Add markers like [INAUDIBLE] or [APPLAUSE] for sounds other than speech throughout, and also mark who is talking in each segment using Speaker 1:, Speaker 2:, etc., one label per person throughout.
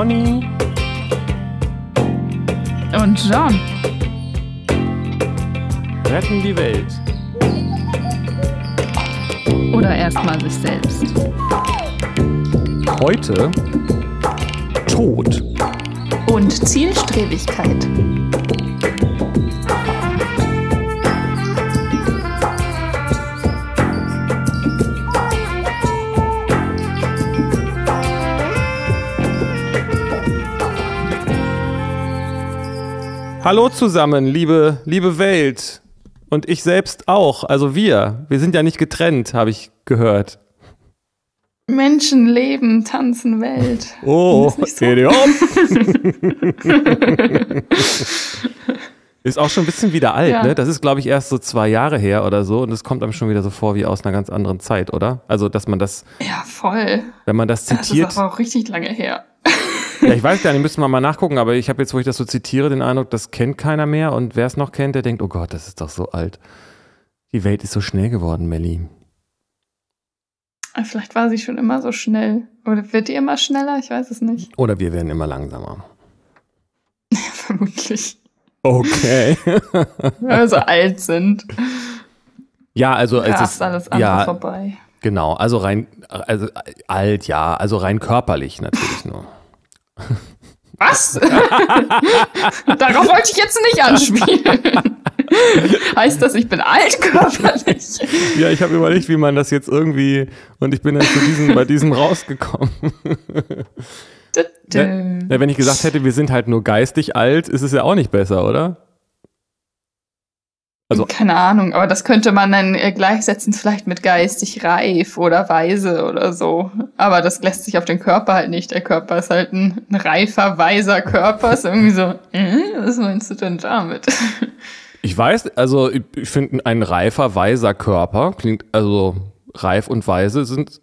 Speaker 1: Conny
Speaker 2: und John
Speaker 1: retten die Welt.
Speaker 2: Oder erstmal sich selbst.
Speaker 1: Heute Tod
Speaker 2: und Zielstrebigkeit.
Speaker 1: Hallo zusammen, liebe, liebe Welt. Und ich selbst auch. Also wir. Wir sind ja nicht getrennt, habe ich gehört.
Speaker 2: Menschen leben, tanzen Welt. [LAUGHS]
Speaker 1: Oh, so? [LAUGHS] Ist auch schon ein bisschen wieder alt, ja. ne? Das ist, glaube ich, erst so zwei Jahre her oder so und es kommt einem schon wieder so vor wie aus einer ganz anderen Zeit, oder? Also, dass man das.
Speaker 2: Ja, voll.
Speaker 1: Wenn man das zitiert.
Speaker 2: Das ist aber auch richtig lange her.
Speaker 1: Ja, ich weiß gar nicht, müssen wir mal nachgucken, aber ich habe jetzt, wo ich das so zitiere, den Eindruck, das kennt keiner mehr und wer es noch kennt, der denkt, oh Gott, das ist doch so alt. Die Welt ist so schnell geworden, Melly.
Speaker 2: Ah, vielleicht war sie schon immer so schnell. Oder wird die immer schneller? Ich weiß es nicht.
Speaker 1: Oder wir werden immer langsamer.
Speaker 2: Ja, [LAUGHS] vermutlich.
Speaker 1: Okay.
Speaker 2: Weil wir so alt sind.
Speaker 1: Ja, also
Speaker 2: ja, es ist alles andere ja, vorbei.
Speaker 1: Genau, also rein, also alt, ja, also rein körperlich natürlich nur.
Speaker 2: Was? [LAUGHS] Darauf wollte ich jetzt nicht anspielen. [LAUGHS] heißt das, ich bin alt körperlich?
Speaker 1: Ja, ich habe überlegt, wie man das jetzt irgendwie und ich bin dann zu diesem, bei diesem rausgekommen. wenn ich gesagt hätte, wir sind halt nur geistig alt, ist es ja auch nicht besser, oder?
Speaker 2: Also, Keine Ahnung, aber das könnte man dann äh, gleichsetzen, vielleicht mit geistig reif oder weise oder so. Aber das lässt sich auf den Körper halt nicht. Der Körper ist halt ein, ein reifer, weiser Körper. Ist irgendwie so, äh, was meinst du denn damit? [LAUGHS]
Speaker 1: Ich weiß, also ich finde, ein reifer, weiser Körper klingt, also reif und weise sind,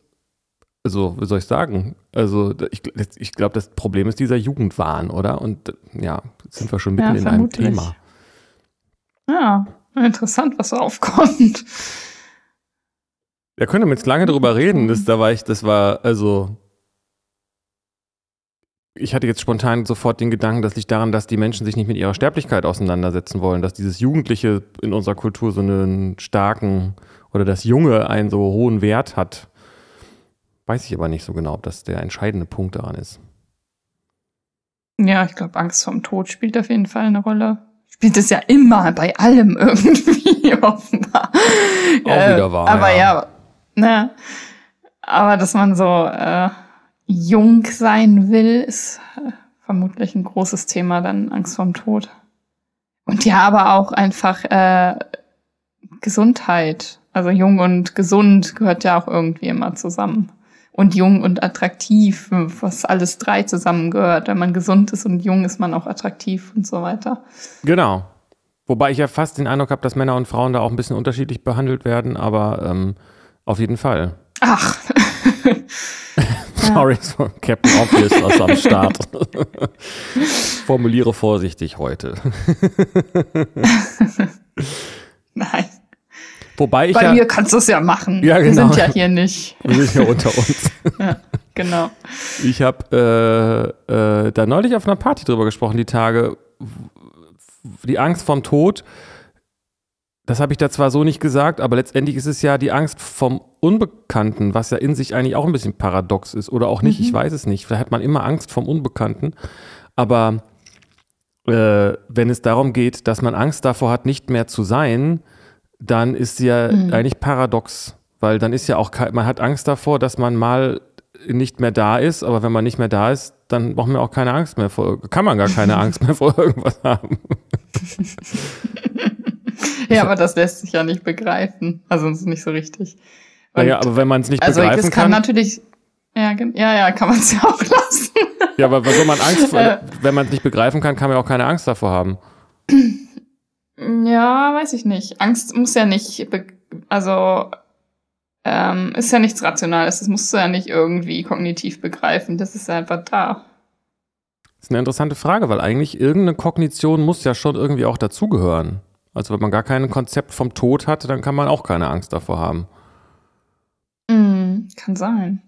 Speaker 1: also wie soll ich sagen? Also ich, ich glaube, das Problem ist dieser Jugendwahn, oder? Und ja, jetzt sind wir schon mitten ja, in einem Thema.
Speaker 2: Ja, [LAUGHS] interessant, was so aufkommt.
Speaker 1: Ja, können wir jetzt lange drüber reden. Das, da war ich, das war, also ich hatte jetzt spontan sofort den Gedanken, das liegt daran, dass die Menschen sich nicht mit ihrer Sterblichkeit auseinandersetzen wollen, dass dieses Jugendliche in unserer Kultur so einen starken oder das Junge einen so hohen Wert hat. Weiß ich aber nicht so genau, ob das der entscheidende Punkt daran ist.
Speaker 2: Ja, ich glaube, Angst vorm Tod spielt auf jeden Fall eine Rolle. Spielt es ja immer bei allem irgendwie [LAUGHS] offenbar.
Speaker 1: Auch äh, wieder wahr.
Speaker 2: Aber ja, ja ne, aber dass man so äh, jung sein will, ist äh, vermutlich ein großes Thema, dann Angst vorm Tod. Und ja, aber auch einfach äh, Gesundheit. Also jung und gesund gehört ja auch irgendwie immer zusammen. Und jung und attraktiv, was alles drei zusammengehört. Wenn man gesund ist und jung ist man auch attraktiv und so weiter.
Speaker 1: Genau. Wobei ich ja fast den Eindruck habe, dass Männer und Frauen da auch ein bisschen unterschiedlich behandelt werden, aber ähm, auf jeden Fall.
Speaker 2: Ach. [LAUGHS]
Speaker 1: Sorry, so Captain Obvious aus am Start. [LAUGHS] Formuliere vorsichtig heute. [LAUGHS]
Speaker 2: Nein.
Speaker 1: Wobei ich
Speaker 2: Bei
Speaker 1: ja,
Speaker 2: mir kannst du es ja machen.
Speaker 1: Ja, genau.
Speaker 2: Wir sind ja hier nicht.
Speaker 1: Wir sind ja unter uns. [LAUGHS]
Speaker 2: ja, genau.
Speaker 1: Ich habe äh, äh, da neulich auf einer Party drüber gesprochen, die Tage. Die Angst vorm Tod das habe ich da zwar so nicht gesagt, aber letztendlich ist es ja die Angst vom Unbekannten, was ja in sich eigentlich auch ein bisschen paradox ist oder auch nicht, mhm. ich weiß es nicht. Vielleicht hat man immer Angst vom Unbekannten, aber äh, wenn es darum geht, dass man Angst davor hat, nicht mehr zu sein, dann ist ja mhm. eigentlich paradox, weil dann ist ja auch, man hat Angst davor, dass man mal nicht mehr da ist, aber wenn man nicht mehr da ist, dann braucht man auch keine Angst mehr vor, kann man gar keine Angst mehr vor irgendwas haben. [LAUGHS]
Speaker 2: ja, aber das lässt sich ja nicht begreifen. Also es ist nicht so richtig.
Speaker 1: Und, naja, aber wenn man es nicht also begreifen kann.
Speaker 2: kann natürlich, ja, ja, ja, kann man es ja auch [LAUGHS] lassen.
Speaker 1: ja, aber soll man Angst, vor, wenn man es nicht begreifen kann, kann man auch keine Angst davor haben. [CLEARS THROAT]
Speaker 2: Ja, weiß ich nicht. Angst muss ja nicht, also ähm, ist ja nichts Rationales. Das musst du ja nicht irgendwie kognitiv begreifen. Das ist einfach da.
Speaker 1: Das ist eine interessante Frage, weil eigentlich irgendeine Kognition muss ja schon irgendwie auch dazugehören. Also wenn man gar kein Konzept vom Tod hat, dann kann man auch keine Angst davor haben.
Speaker 2: Mm, kann sein.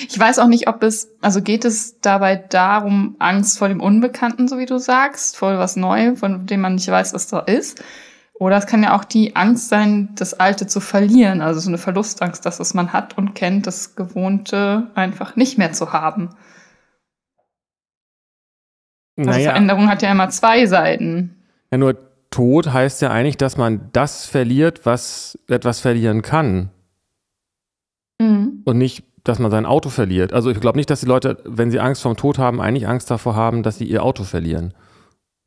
Speaker 2: Ich weiß auch nicht, ob es, also geht es dabei darum, Angst vor dem Unbekannten, so wie du sagst, vor was Neuem, von dem man nicht weiß, was da ist. Oder es kann ja auch die Angst sein, das Alte zu verlieren, also so eine Verlustangst, dass es man hat und kennt, das Gewohnte einfach nicht mehr zu haben. Also
Speaker 1: Naja,
Speaker 2: Veränderung hat ja immer zwei Seiten.
Speaker 1: ja, nur Tod heißt ja eigentlich, dass man das verliert, was etwas verlieren kann.
Speaker 2: Mhm.
Speaker 1: Und nicht, dass man sein Auto verliert. Also ich glaube nicht, dass die Leute, wenn sie Angst vorm Tod haben, eigentlich Angst davor haben, dass sie ihr Auto verlieren.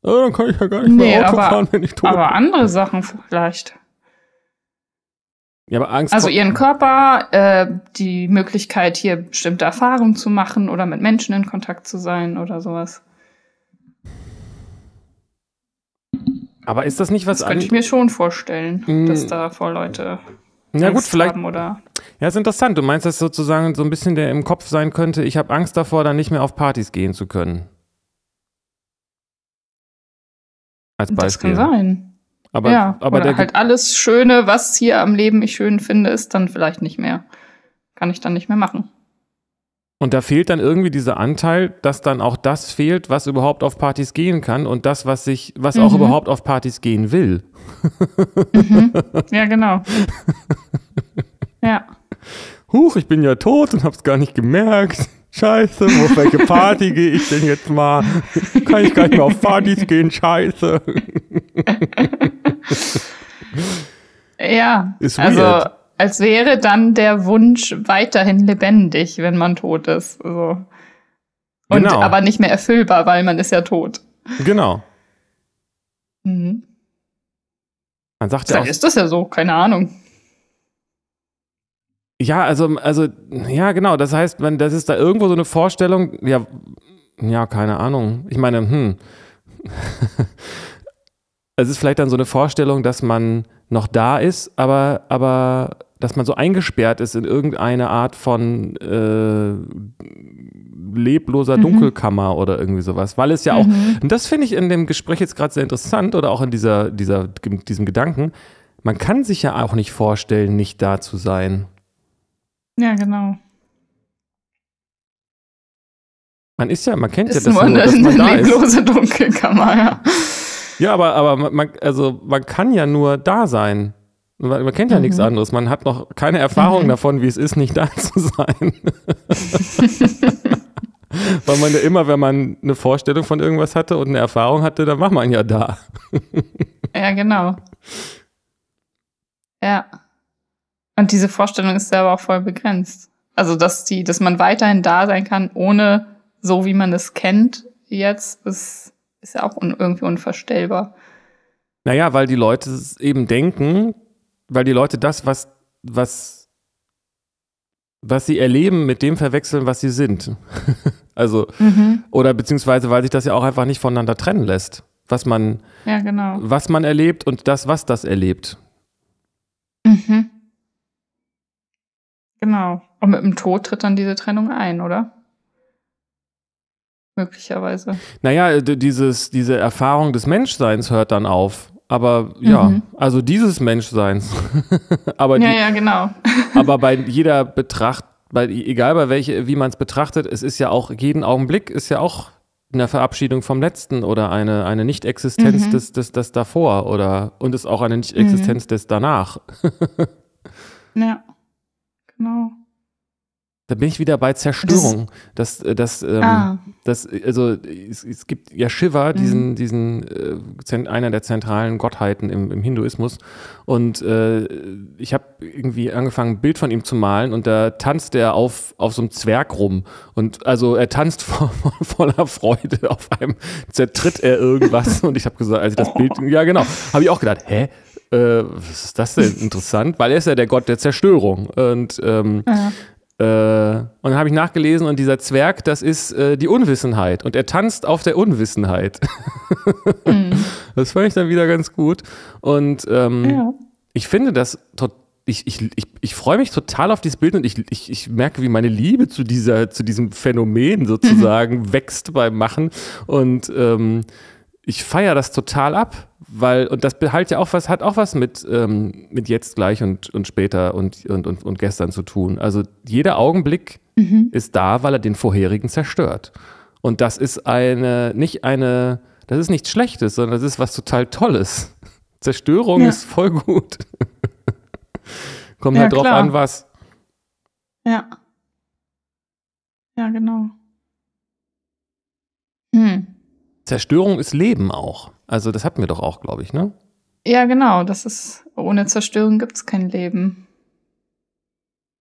Speaker 1: Oh, dann kann ich ja gar nicht
Speaker 2: Nee,
Speaker 1: mehr Auto
Speaker 2: aber-
Speaker 1: fahren, wenn ich tot
Speaker 2: Aber
Speaker 1: bin.
Speaker 2: andere Sachen vielleicht.
Speaker 1: Ja, aber Angst
Speaker 2: Also ihren Körper, äh, die Möglichkeit, hier bestimmte Erfahrungen zu machen oder mit Menschen in Kontakt zu sein oder sowas.
Speaker 1: Aber ist das nicht was
Speaker 2: Das könnte ich mir schon vorstellen,
Speaker 1: Mm.
Speaker 2: dass da vor Leute
Speaker 1: Ja gut,
Speaker 2: Angst
Speaker 1: vielleicht.
Speaker 2: haben oder
Speaker 1: Ja, ist interessant. Du meinst, dass sozusagen so ein bisschen der im Kopf sein könnte, ich habe Angst davor, dann nicht mehr auf Partys gehen zu können. Als
Speaker 2: das
Speaker 1: Beispiel.
Speaker 2: kann sein.
Speaker 1: Aber,
Speaker 2: ja,
Speaker 1: aber
Speaker 2: oder
Speaker 1: der,
Speaker 2: halt alles Schöne, was hier am Leben ich schön finde, ist dann vielleicht nicht mehr. Kann ich dann nicht mehr machen.
Speaker 1: und da fehlt dann irgendwie dieser Anteil, dass dann auch das fehlt, was überhaupt auf Partys gehen kann und das, was sich, was auch
Speaker 2: Mhm.
Speaker 1: überhaupt auf Partys gehen will.
Speaker 2: Mhm. Ja, genau. [LAUGHS] ja.
Speaker 1: Huch, ich bin ja tot und hab's gar nicht gemerkt. Scheiße, wo auf welche Party gehe ich denn jetzt mal? Kann ich gar nicht mehr auf Partys gehen? Scheiße.
Speaker 2: Ja,
Speaker 1: Ist
Speaker 2: also als wäre dann der Wunsch weiterhin lebendig, wenn man tot ist. So. Und
Speaker 1: Genau.
Speaker 2: aber nicht mehr erfüllbar, weil man ist ja tot.
Speaker 1: Genau.
Speaker 2: Mhm.
Speaker 1: Man sagt ja auch,
Speaker 2: ist das ja so, keine Ahnung.
Speaker 1: Ja, also, also, ja, genau. Das heißt, man, das ist da irgendwo so eine Vorstellung, ja, ja, keine Ahnung. Ich meine, hm. [LAUGHS] es ist vielleicht dann so eine Vorstellung, dass man noch da ist, aber, aber dass man so eingesperrt ist in irgendeine Art von äh, lebloser
Speaker 2: Mhm.
Speaker 1: Dunkelkammer oder irgendwie sowas. Weil es ja auch,
Speaker 2: Mhm.
Speaker 1: und das finde ich in dem Gespräch jetzt gerade sehr interessant oder auch in dieser, dieser, diesem Gedanken, man kann sich ja auch nicht vorstellen, nicht da zu sein.
Speaker 2: Ja, genau.
Speaker 1: Man ist ja, man kennt
Speaker 2: Ist
Speaker 1: ja das
Speaker 2: nur
Speaker 1: nur,
Speaker 2: eine,
Speaker 1: dass man
Speaker 2: eine
Speaker 1: da ist.
Speaker 2: leblose Dunkelkammer, ja.
Speaker 1: Ja, aber, aber man- man, also man kann ja nur da sein. Man, man kennt ja
Speaker 2: Mhm.
Speaker 1: nichts anderes. Man hat noch keine Erfahrung
Speaker 2: Mhm.
Speaker 1: davon, wie es ist, nicht da [LAUGHS] zu sein. [LAUGHS] Weil man ja immer, wenn man eine Vorstellung von irgendwas hatte und eine Erfahrung hatte, dann war man ja da.
Speaker 2: Ja, genau. Ja. Und diese Vorstellung ist ja aber auch voll begrenzt. Also, dass die, dass man weiterhin da sein kann, ohne so wie man es kennt, jetzt ist, ist ja auch un, irgendwie unvorstellbar.
Speaker 1: Naja, weil die Leute es eben denken, weil die Leute das, was, was, was sie erleben, mit dem verwechseln, was sie sind. [LAUGHS] also,
Speaker 2: Mhm.
Speaker 1: oder beziehungsweise, weil sich das ja auch einfach nicht voneinander trennen lässt. Was man,
Speaker 2: Ja, genau.
Speaker 1: was man erlebt und das, was das erlebt.
Speaker 2: Mhm. Genau. Und mit dem Tod tritt dann diese Trennung ein, oder? Möglicherweise.
Speaker 1: Naja, d- dieses, diese Erfahrung des Menschseins hört dann auf. Aber ja,
Speaker 2: Mhm.
Speaker 1: also dieses Menschseins. [LAUGHS] aber, die,
Speaker 2: Ja, ja, genau. [LAUGHS]
Speaker 1: aber bei jeder Betracht, bei, egal bei welche, wie man es betrachtet, es ist ja auch, jeden Augenblick ist ja auch eine Verabschiedung vom Letzten oder eine, eine Nicht-Existenz
Speaker 2: Mhm.
Speaker 1: des, des, des davor oder und ist auch eine Nicht-Existenz des danach. [LAUGHS]
Speaker 2: Ja. Genau.
Speaker 1: Da bin ich wieder bei Zerstörung. Das, äh, das, ähm,
Speaker 2: ah.
Speaker 1: das, also es, es gibt ja Shiva, diesen, diesen äh, einer der zentralen Gottheiten im, im Hinduismus. Und äh, ich habe irgendwie angefangen, ein Bild von ihm zu malen und da tanzt er auf, auf so einem Zwerg rum. Und also er tanzt [LAUGHS] vo voller Freude. Auf einem zertritt er irgendwas. Und ich habe gesagt, als ich das Bild, ja genau, habe ich auch gedacht, hä? Äh, was ist das denn [LAUGHS] interessant? Weil er ist ja der Gott der Zerstörung. Und ähm,
Speaker 2: Ja.
Speaker 1: äh, und dann habe ich nachgelesen und dieser Zwerg, das ist äh, die Unwissenheit und er tanzt auf der Unwissenheit.
Speaker 2: Mhm. [LAUGHS]
Speaker 1: Das fand ich dann wieder ganz gut und ähm,
Speaker 2: ja.
Speaker 1: ich finde das tot- ich, ich, ich, ich freue mich total auf dieses Bild und ich, ich, ich merke, wie meine Liebe zu, dieser, zu diesem Phänomen sozusagen wächst beim Machen und ähm, ich feiere das total ab, weil, und das halt ja auch was, hat auch was mit, ähm, mit jetzt gleich und, und später und, und, und, und gestern zu tun. Also jeder Augenblick mhm. ist da, weil er den vorherigen zerstört. Und das ist eine, nicht eine, das ist nichts Schlechtes, sondern das ist was total Tolles. [LAUGHS] Zerstörung ja. ist voll gut. [LAUGHS] Kommt ja, halt drauf klar. an, was.
Speaker 2: Ja. Ja, genau. Hm.
Speaker 1: Zerstörung ist Leben auch. Also das hatten wir doch auch, glaube ich, ne?
Speaker 2: Ja, genau. Das ist, ohne Zerstörung gibt es kein Leben.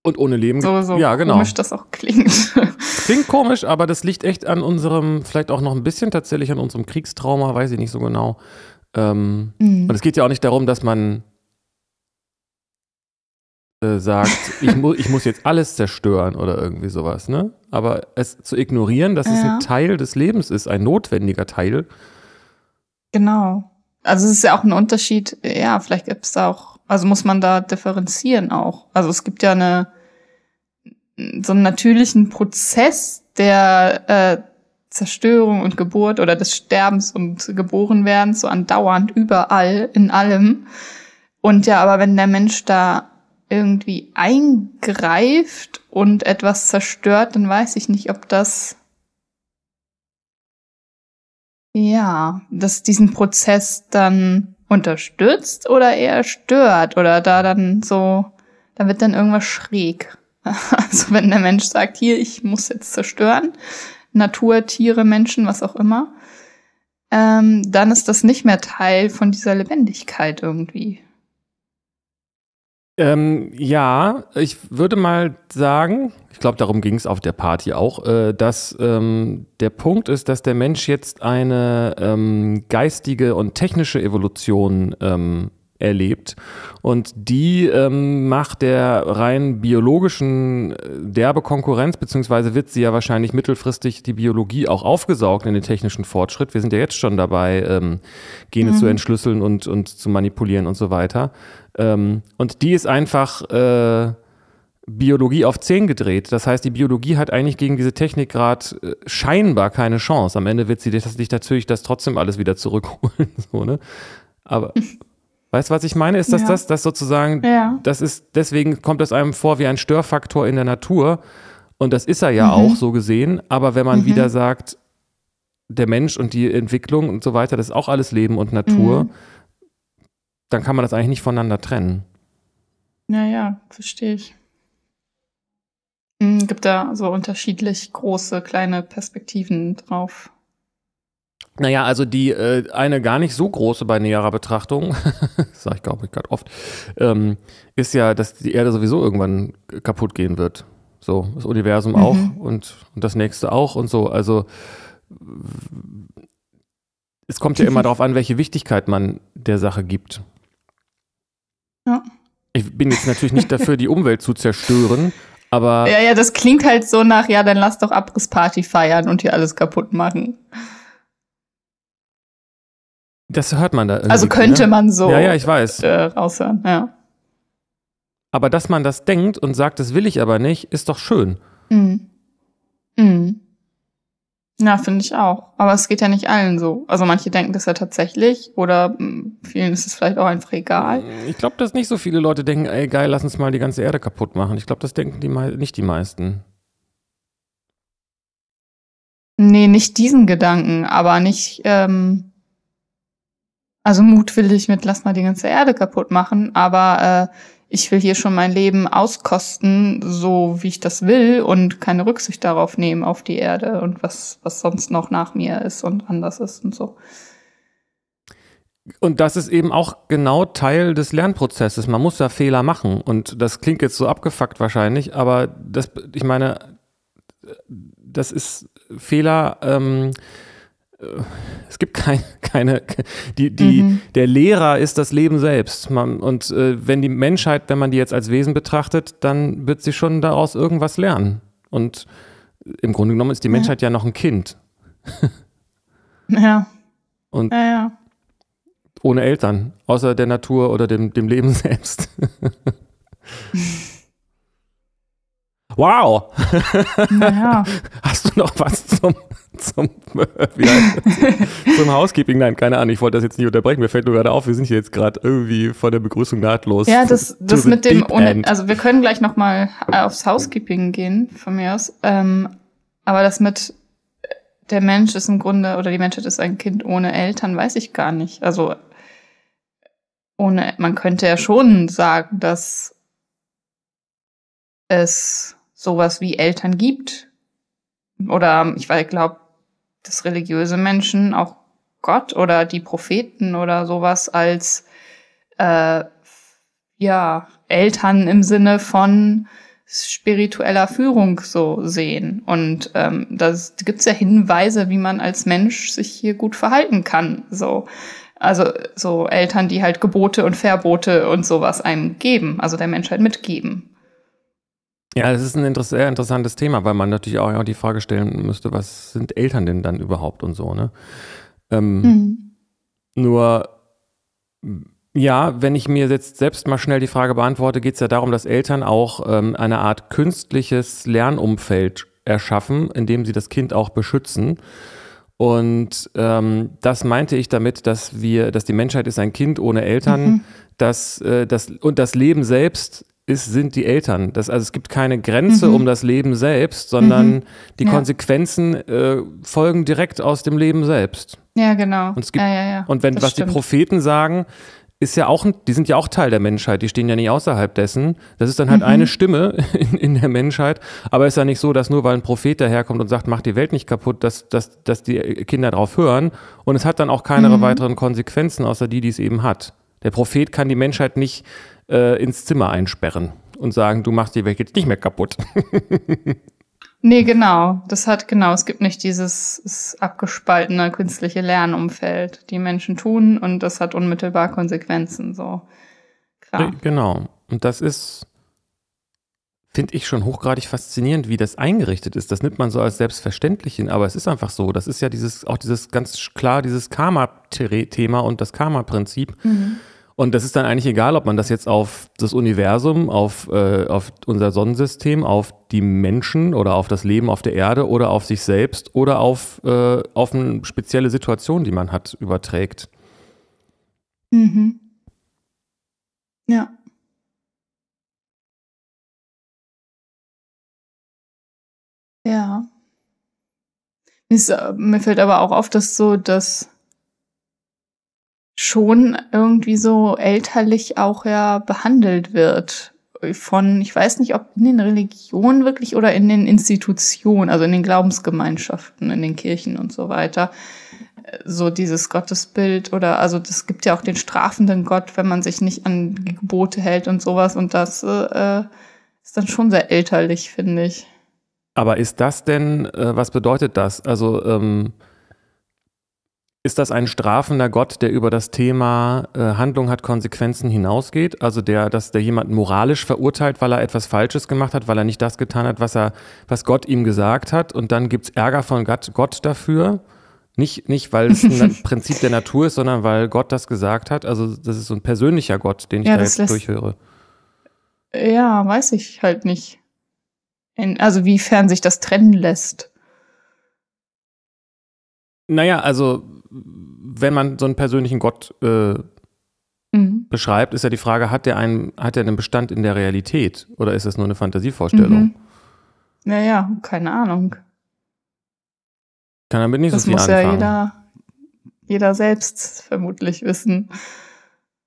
Speaker 1: Und ohne Leben.
Speaker 2: So, so
Speaker 1: ja, genau.
Speaker 2: komisch das auch klingt. [LAUGHS]
Speaker 1: Klingt komisch, aber das liegt echt an unserem, vielleicht auch noch ein bisschen tatsächlich an unserem Kriegstrauma, weiß ich nicht so genau. Ähm, mhm. Und es geht ja auch nicht darum, dass man äh, sagt, [LAUGHS] ich, mu ich muss jetzt alles zerstören oder irgendwie sowas, ne? Aber es zu ignorieren, dass ja. es ein Teil des Lebens ist, ein notwendiger Teil.
Speaker 2: Genau. Also es ist ja auch ein Unterschied, ja, vielleicht gibt es da auch, also muss man da differenzieren auch. Also es gibt ja eine so einen natürlichen Prozess der äh, Zerstörung und Geburt oder des Sterbens und Geborenwerdens so andauernd überall in allem. Und ja, aber wenn der Mensch da irgendwie eingreift und etwas zerstört, dann weiß ich nicht, ob das ja, dass diesen Prozess dann unterstützt oder eher stört oder da dann so, da wird dann irgendwas schräg. [LAUGHS] Also wenn der Mensch sagt, hier, ich muss jetzt zerstören, Natur, Tiere, Menschen, was auch immer, ähm, dann ist das nicht mehr Teil von dieser Lebendigkeit irgendwie.
Speaker 1: Ähm, ja, ich würde mal sagen, ich glaube, darum ging es auf der Party auch, äh, dass ähm, der Punkt ist, dass der Mensch jetzt eine ähm, geistige und technische Evolution ähm, erlebt. Und die ähm, macht der rein biologischen äh, derbe Konkurrenz, beziehungsweise wird sie ja wahrscheinlich mittelfristig die Biologie auch aufgesaugt in den technischen Fortschritt. Wir sind ja jetzt schon dabei, ähm, Gene mhm. zu entschlüsseln und, und zu manipulieren und so weiter. Ähm, und die ist einfach äh, Biologie auf 10 gedreht. Das heißt, die Biologie hat eigentlich gegen diese Technik gerade äh, scheinbar keine Chance. Am Ende wird sie sich natürlich das trotzdem alles wieder zurückholen. [LAUGHS] so, ne? Aber [LAUGHS] Weißt du, was ich meine? Ist das ja. das, das sozusagen, ja. das ist, deswegen kommt es einem vor wie ein Störfaktor in der Natur. Und das ist er ja mhm. auch so gesehen. Aber wenn man mhm. wieder sagt, der Mensch und die Entwicklung und so weiter, das ist auch alles Leben und Natur, mhm. dann kann man das eigentlich nicht voneinander trennen.
Speaker 2: Ja, ja, verstehe ich. Mhm, gibt da so unterschiedlich große, kleine Perspektiven drauf.
Speaker 1: Naja, also die äh, eine gar nicht so große bei näherer Betrachtung, [LAUGHS] das sage ich glaube ich gerade oft, ähm, ist ja, dass die Erde sowieso irgendwann kaputt gehen wird. So, das Universum mhm. auch und, und das nächste auch und so. Also es kommt ja immer darauf an, welche Wichtigkeit man der Sache gibt.
Speaker 2: Ja.
Speaker 1: Ich bin jetzt natürlich nicht dafür, die Umwelt zu zerstören, aber.
Speaker 2: Ja, ja, das klingt halt so nach, ja, dann lass doch Abrissparty feiern und hier alles kaputt machen.
Speaker 1: Das hört man da irgendwie.
Speaker 2: Also könnte ne? man so
Speaker 1: ja, ja, ich weiß.
Speaker 2: Äh, raushören, ja.
Speaker 1: Aber dass man das denkt und sagt, das will ich aber nicht, ist doch schön.
Speaker 2: Mhm. Mhm. Ja, finde ich auch. Aber es geht ja nicht allen so. Also manche denken das ja tatsächlich oder hm, vielen ist es vielleicht auch einfach egal.
Speaker 1: Ich glaube, dass nicht so viele Leute denken, ey geil, lass uns mal die ganze Erde kaputt machen. Ich glaube, das denken die nicht die meisten.
Speaker 2: Nee, nicht diesen Gedanken, aber nicht, ähm, also mutwillig mit lass mal die ganze Erde kaputt machen, aber äh, ich will hier schon mein Leben auskosten, so wie ich das will und keine Rücksicht darauf nehmen auf die Erde und was was sonst noch nach mir ist und anders ist und so.
Speaker 1: Und das ist eben auch genau Teil des Lernprozesses. Man muss ja Fehler machen. Und das klingt jetzt so abgefuckt wahrscheinlich, aber das, ich meine, das ist Fehler. Ähm, es gibt kein, [LAUGHS] keine, die, die, mhm. der Lehrer ist das Leben selbst. Man, und äh, wenn die Menschheit, wenn man die jetzt als Wesen betrachtet, dann wird sie schon daraus irgendwas lernen. Und im Grunde genommen ist die Menschheit ja, ja noch ein Kind.
Speaker 2: ja. [LAUGHS]
Speaker 1: Und
Speaker 2: ja, ja.
Speaker 1: ohne Eltern, außer der Natur oder dem, dem Leben [LAUGHS] selbst. Wow.
Speaker 2: Naja.
Speaker 1: Hast du noch was zum, zum, [LAUGHS] äh, zum Housekeeping? Nein, keine Ahnung. Ich wollte das jetzt nicht unterbrechen. Mir fällt nur gerade auf, wir sind hier jetzt gerade irgendwie vor der Begrüßung nahtlos.
Speaker 2: Ja, das, das mit dem, ohne, also wir können gleich noch mal aufs Housekeeping gehen, von mir aus. Ähm, aber das mit der Mensch ist im Grunde, oder die Menschheit ist ein Kind ohne Eltern, weiß ich gar nicht. Also ohne, man könnte ja schon sagen, dass es sowas wie Eltern gibt. Oder ich glaube, dass religiöse Menschen auch Gott oder die Propheten oder sowas als äh, ja Eltern im Sinne von spiritueller Führung so sehen. Und ähm, das gibt's ja Hinweise, wie man als Mensch sich hier gut verhalten kann. So. Also so Eltern, die halt Gebote und Verbote und sowas einem geben, also der Menschheit mitgeben.
Speaker 1: Ja, das ist ein inter sehr interessantes Thema, weil man natürlich auch die Frage stellen müsste, was sind Eltern denn dann überhaupt und so, ne? Ähm, mhm. Nur, ja, wenn ich mir jetzt selbst mal schnell die Frage beantworte, geht es ja darum, dass Eltern auch ähm, eine Art künstliches Lernumfeld erschaffen, in dem sie das Kind auch beschützen. Und ähm, das meinte ich damit, dass wir, dass die Menschheit ist ein Kind ohne Eltern, mhm. dass äh, das und das Leben selbst ist, sind die Eltern. Das, also es gibt keine Grenze mhm. um das Leben selbst, sondern mhm. die ja. Konsequenzen äh, folgen direkt aus dem Leben selbst.
Speaker 2: Ja, genau.
Speaker 1: Und, es gibt,
Speaker 2: ja, ja,
Speaker 1: und wenn, was stimmt. die Propheten sagen, ist ja auch, die sind ja auch Teil der Menschheit, die stehen ja nicht außerhalb dessen. Das ist dann halt mhm. eine Stimme [LAUGHS] in, in, der Menschheit, aber es ist ja nicht so, dass nur weil ein Prophet daherkommt und sagt, mach die Welt nicht kaputt, dass, dass, dass die Kinder drauf hören und es hat dann auch keine mhm. weiteren Konsequenzen, außer die, die es eben hat. Der Prophet kann die Menschheit nicht äh, ins Zimmer einsperren und sagen, du machst die Welt jetzt nicht mehr kaputt. [LAUGHS]
Speaker 2: nee, genau. Das hat, genau, es gibt nicht dieses abgespaltene künstliche Lernumfeld. Die Menschen tun und das hat unmittelbar Konsequenzen, so.
Speaker 1: Klar. Genau. Und das ist, finde ich schon hochgradig faszinierend, wie das eingerichtet ist. Das nimmt man so als selbstverständlich hin, aber es ist einfach so. Das ist ja dieses, auch dieses ganz klar, dieses Karma-Thema und das Karma-Prinzip. Mhm und das ist dann eigentlich egal, ob man das jetzt auf das Universum, auf, äh, auf unser Sonnensystem, auf die Menschen oder auf das Leben auf der Erde oder auf sich selbst oder auf, äh, auf eine spezielle Situation, die man hat, überträgt.
Speaker 2: Mhm. Ja. Ja. Mir fällt aber auch auf, dass so, dass schon irgendwie so elterlich auch ja behandelt wird. Von, ich weiß nicht, ob in den Religionen wirklich oder in den Institutionen, also in den Glaubensgemeinschaften, in den Kirchen und so weiter. So dieses Gottesbild oder, also das gibt ja auch den strafenden Gott, wenn man sich nicht an Gebote hält und sowas und das äh, ist dann schon sehr elterlich, finde ich.
Speaker 1: Aber ist das denn, äh, was bedeutet das? Also, ähm, ist das ein strafender Gott, der über das Thema äh, Handlung hat Konsequenzen hinausgeht? Also der, dass der jemanden moralisch verurteilt, weil er etwas Falsches gemacht hat, weil er nicht das getan hat, was er, was Gott ihm gesagt hat, und dann gibt's Ärger von Gott, Gott dafür? Nicht, nicht, weil es ein [LAUGHS] Prinzip der Natur ist, sondern weil Gott das gesagt hat. Also das ist so ein persönlicher Gott, den ich ja, da jetzt lässt, durchhöre.
Speaker 2: Ja, weiß ich halt nicht. In, also wiefern sich das trennen lässt.
Speaker 1: Naja, also wenn man so einen persönlichen Gott äh, mhm. beschreibt, ist ja die Frage, hat der einen, hat der einen Bestand in der Realität oder ist das nur eine Fantasievorstellung?
Speaker 2: Mhm. Naja, keine Ahnung.
Speaker 1: Kann damit nicht
Speaker 2: das
Speaker 1: so viel anfangen. Das
Speaker 2: muss ja jeder, jeder selbst vermutlich wissen.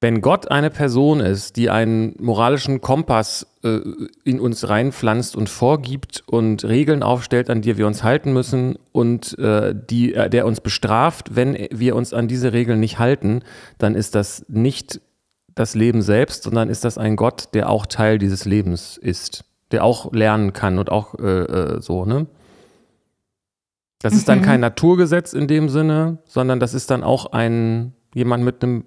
Speaker 1: Wenn Gott eine Person ist, die einen moralischen Kompass äh, in uns reinpflanzt und vorgibt und Regeln aufstellt, an die wir uns halten müssen und äh, die, äh, der uns bestraft, wenn wir uns an diese Regeln nicht halten, dann ist das nicht das Leben selbst, sondern ist das ein Gott, der auch Teil dieses Lebens ist, der auch lernen kann und auch äh, äh so, ne? Das ist dann mhm. kein Naturgesetz in dem Sinne, sondern das ist dann auch ein jemand mit einem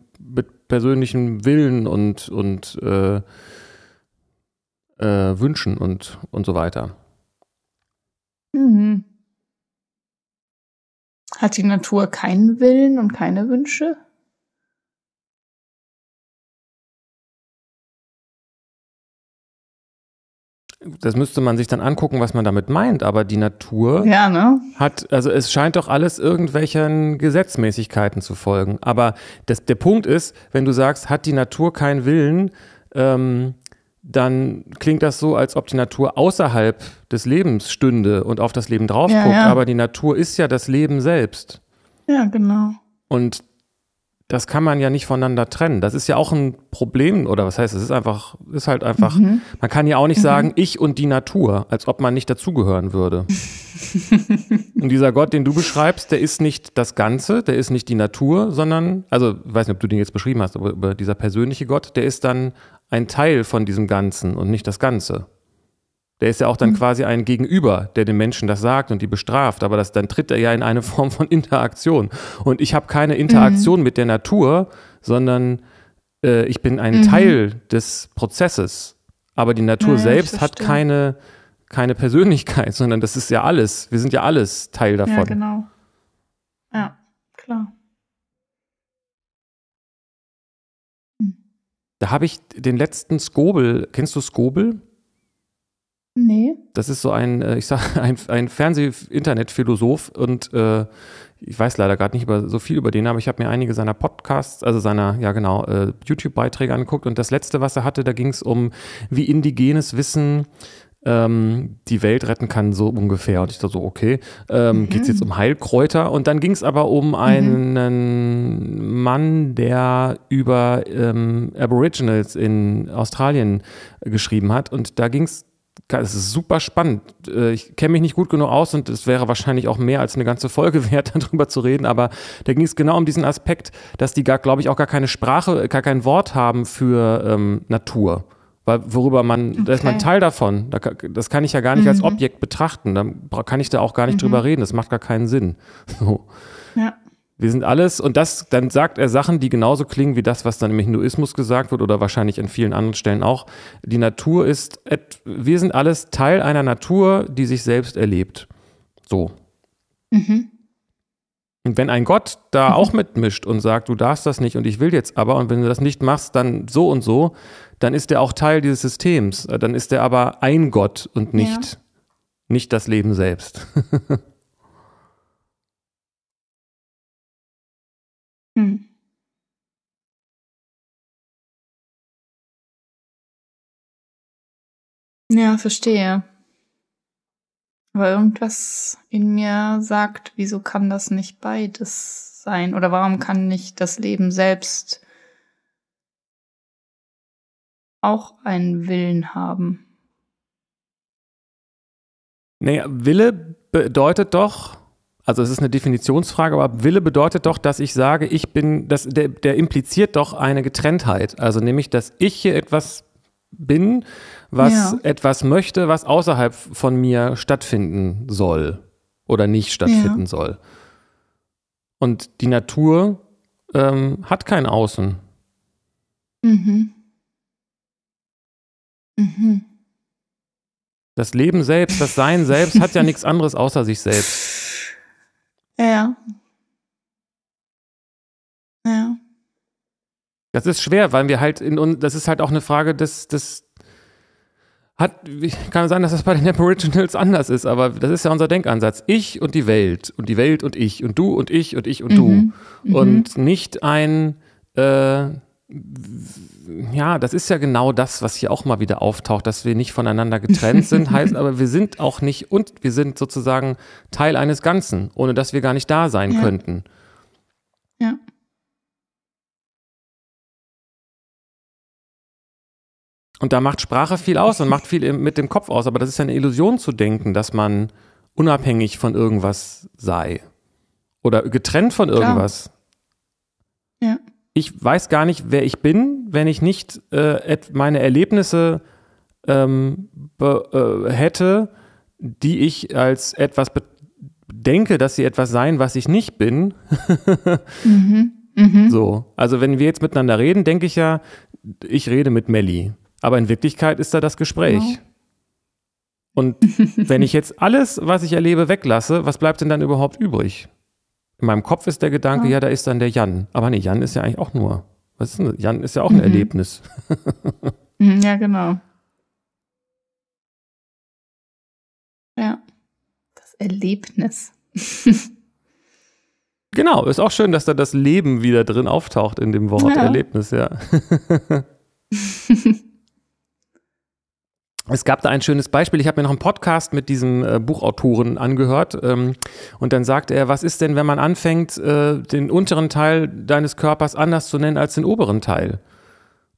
Speaker 1: persönlichen Willen und, und äh, äh, Wünschen und, und so weiter.
Speaker 2: Mhm. Hat die Natur keinen Willen und keine Wünsche?
Speaker 1: Das müsste man sich dann angucken, was man damit meint, aber die Natur
Speaker 2: Ja, ne?
Speaker 1: hat, also es scheint doch alles irgendwelchen Gesetzmäßigkeiten zu folgen. Aber das, der Punkt ist, wenn du sagst, hat die Natur keinen Willen, ähm, dann klingt das so, als ob die Natur außerhalb des Lebens stünde und auf das Leben drauf
Speaker 2: Ja,
Speaker 1: guckt.
Speaker 2: ja.
Speaker 1: Aber die Natur ist ja das Leben selbst.
Speaker 2: Ja, genau.
Speaker 1: Und das kann man ja nicht voneinander trennen. Das ist ja auch ein Problem, oder was heißt, es ist einfach, ist halt einfach,
Speaker 2: Mhm.
Speaker 1: man kann ja auch nicht sagen, ich und die Natur, als ob man nicht dazugehören würde. [LAUGHS] und dieser Gott, den du beschreibst, der ist nicht das Ganze, der ist nicht die Natur, sondern, also, ich weiß nicht, ob du den jetzt beschrieben hast, aber über dieser persönliche Gott, der ist dann ein Teil von diesem Ganzen und nicht das Ganze. Der ist ja auch dann quasi ein Gegenüber, der den Menschen das sagt und die bestraft, aber das, dann tritt er ja in eine [LAUGHS] Form von Interaktion. Und ich habe keine Interaktion mit der Natur, sondern äh, ich bin ein Teil des Prozesses. Aber die Natur
Speaker 2: Ja,
Speaker 1: selbst hat keine, keine Persönlichkeit, [LAUGHS] sondern das ist ja alles. Wir sind ja alles Teil davon.
Speaker 2: Ja, genau. Ja, klar.
Speaker 1: Da habe ich den letzten Skobel, kennst du Skobel?
Speaker 2: Nee.
Speaker 1: Das ist so ein, äh, ich sag, [LAUGHS] ein, ein Fernseh-Internet-Philosoph und äh, ich weiß leider gerade nicht über, so viel über den, aber ich habe mir einige seiner Podcasts, also seiner, ja genau, äh, YouTube-Beiträge angeguckt und das letzte, was er hatte, da ging es um, wie indigenes Wissen ähm, die Welt retten kann, so ungefähr. Und ich dachte so, okay, ähm, geht es jetzt um Heilkräuter? Und dann ging es aber um einen Mann, der über ähm, Aboriginals in Australien geschrieben hat. Und da ging es es ist super spannend. Äh, Ich kenne mich nicht gut genug aus und es wäre wahrscheinlich auch mehr als eine ganze Folge [LAUGHS] wert, darüber zu reden. Aber da ging es genau um diesen Aspekt, dass die, gar, glaube ich, auch gar keine Sprache, gar kein Wort haben für ähm, Natur. Weil worüber man, da ist man
Speaker 2: Okay.
Speaker 1: Teil davon. Das kann ich ja gar nicht als Objekt betrachten. Da kann ich da auch gar nicht drüber reden. Das macht gar keinen Sinn. [LAUGHS] So.
Speaker 2: Ja.
Speaker 1: Wir sind alles, und das, dann sagt er Sachen, die genauso klingen wie das, was dann im Hinduismus gesagt wird oder wahrscheinlich an vielen anderen Stellen auch. Die Natur ist, wir sind alles Teil einer Natur, die sich selbst erlebt. So.
Speaker 2: Mhm.
Speaker 1: Und wenn ein Gott da auch mitmischt und sagt, du darfst das nicht und ich will jetzt aber, und wenn du das nicht machst, dann so und so, dann ist er auch Teil dieses Systems. Dann ist er aber ein Gott und nicht, nicht das Leben selbst. [LAUGHS]
Speaker 2: Ja, verstehe. Aber irgendwas in mir sagt, wieso kann das nicht beides sein? Oder warum kann nicht das Leben selbst auch einen Willen haben?
Speaker 1: Naja, Wille bedeutet doch, also es ist eine Definitionsfrage, aber Wille bedeutet doch, dass ich sage, ich bin, das, der, der impliziert doch eine Getrenntheit. Also nämlich, dass ich hier etwas bin, was
Speaker 2: Ja.
Speaker 1: etwas möchte, was außerhalb von mir stattfinden soll oder nicht stattfinden soll. Und die Natur ähm, hat kein Außen.
Speaker 2: Mhm. Mhm.
Speaker 1: Das Leben selbst, das Sein selbst hat ja [LAUGHS] nichts anderes außer sich selbst.
Speaker 2: Ja. Ja.
Speaker 1: Das ist schwer, weil wir halt in uns, das ist halt auch eine Frage des, des hat, kann sein, dass das bei den Aboriginals anders ist, aber das ist ja unser Denkansatz. Ich und die Welt und die Welt und ich und du und ich und ich und
Speaker 2: Mhm.
Speaker 1: du. Und nicht ein, äh, ja, das ist ja genau das, was hier auch mal wieder auftaucht, dass wir nicht voneinander getrennt [LAUGHS] sind, heißt aber, wir sind auch nicht und wir sind sozusagen Teil eines Ganzen, ohne dass wir gar nicht da sein
Speaker 2: Ja.
Speaker 1: könnten. Und da macht Sprache viel aus und macht viel mit dem Kopf aus, aber das ist ja eine Illusion zu denken, dass man unabhängig von irgendwas sei. Oder getrennt von
Speaker 2: Klar.
Speaker 1: irgendwas.
Speaker 2: Ja.
Speaker 1: Ich weiß gar nicht, wer ich bin, wenn ich nicht äh, meine Erlebnisse ähm, äh, hätte, die ich als etwas denke, dass sie etwas seien, was ich nicht bin. [LAUGHS]
Speaker 2: Mhm. Mhm.
Speaker 1: So, also wenn wir jetzt miteinander reden, denke ich ja, ich rede mit Melli. Aber in Wirklichkeit ist da das Gespräch.
Speaker 2: Genau.
Speaker 1: Und [LAUGHS] wenn ich jetzt alles, was ich erlebe, weglasse, was bleibt denn dann überhaupt übrig? In meinem Kopf ist der Gedanke,
Speaker 2: Ja.
Speaker 1: ja, da ist dann der Jan. Aber nee, Jan ist ja eigentlich auch nur. Was ist denn? Jan ist ja auch ein
Speaker 2: Mhm.
Speaker 1: Erlebnis. [LAUGHS]
Speaker 2: Mhm, Ja, genau. Ja. Das Erlebnis. [LAUGHS]
Speaker 1: genau, ist auch schön, dass da das Leben wieder drin auftaucht in dem Wort ja. Erlebnis, ja. Es gab da ein schönes Beispiel. Ich habe mir noch einen Podcast mit diesem äh, Buchautoren angehört. Ähm, und dann sagte er, was ist denn, wenn man anfängt, äh, den unteren Teil deines Körpers anders zu nennen als den oberen Teil?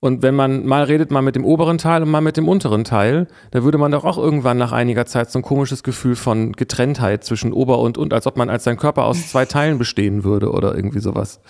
Speaker 1: Und wenn man mal redet, mal mit dem oberen Teil und mal mit dem unteren Teil, da würde man doch auch irgendwann nach einiger Zeit so ein komisches Gefühl von Getrenntheit zwischen Ober und und, als ob man als sein Körper aus zwei Teilen bestehen würde oder irgendwie sowas.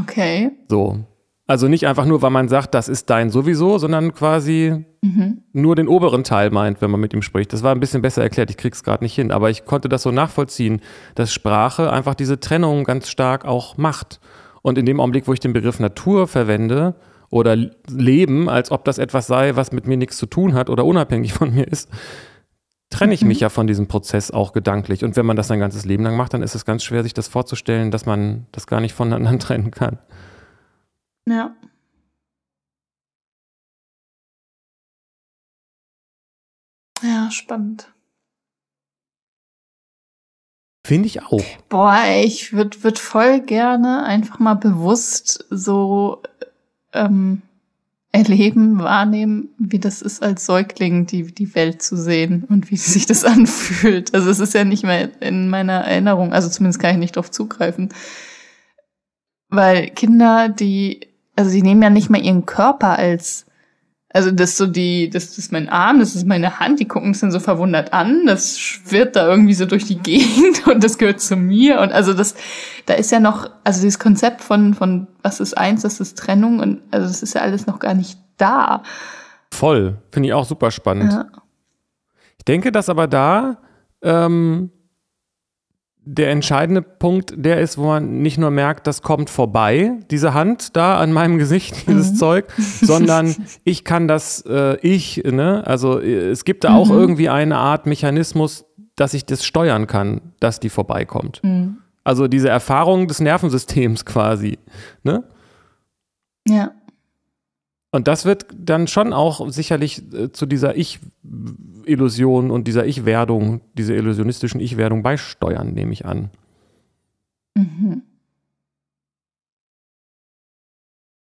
Speaker 2: Okay.
Speaker 1: So. Also nicht einfach nur, weil man sagt, das ist dein sowieso, sondern quasi mhm. nur den oberen Teil meint, wenn man mit ihm spricht. Das war ein bisschen besser erklärt, ich krieg's gerade nicht hin, aber ich konnte das so nachvollziehen, dass Sprache einfach diese Trennung ganz stark auch macht. Und in dem Augenblick, wo ich den Begriff Natur verwende oder Leben, als ob das etwas sei, was mit mir nichts zu tun hat oder unabhängig von mir ist, trenne ich mhm. mich ja von diesem Prozess auch gedanklich. Und wenn man das sein ganzes Leben lang macht, dann ist es ganz schwer, sich das vorzustellen, dass man das gar nicht voneinander [LAUGHS] trennen kann.
Speaker 2: Ja. Ja, spannend.
Speaker 1: Finde ich auch.
Speaker 2: Boah, ich würde würd voll gerne einfach mal bewusst so ähm, erleben, wahrnehmen, wie das ist als Säugling, die, die Welt zu sehen und wie [LAUGHS] sich das anfühlt. Also es ist ja nicht mehr in meiner Erinnerung, also zumindest kann ich nicht darauf zugreifen. Weil Kinder, die also die nehmen ja nicht mal ihren Körper als, also das ist so die, das ist mein Arm, das ist meine Hand, die gucken es dann so verwundert an, das schwirrt da irgendwie so durch die [LAUGHS] Gegend und das gehört zu mir und also das, da ist ja noch, also dieses Konzept von, von was ist eins, was ist Trennung und also das ist ja alles noch gar nicht da.
Speaker 1: Voll, finde ich auch super spannend. Ja. Ich denke, dass aber da ähm, der entscheidende Punkt, der ist, wo man nicht nur merkt, das kommt vorbei, diese Hand da an meinem [LAUGHS] Gesicht, dieses mhm. Zeug, sondern [LAUGHS] ich kann das, äh, ich, ne, also äh, es gibt da mhm. auch irgendwie eine Art Mechanismus, dass ich das steuern kann, dass die vorbeikommt. Mhm. Also diese Erfahrung des Nervensystems quasi, ne?
Speaker 2: Ja.
Speaker 1: Und das wird dann schon auch sicherlich äh, zu dieser Ich-Illusion und dieser Ich-Werdung, dieser illusionistischen Ich-Werdung beisteuern, nehme ich an. Mhm.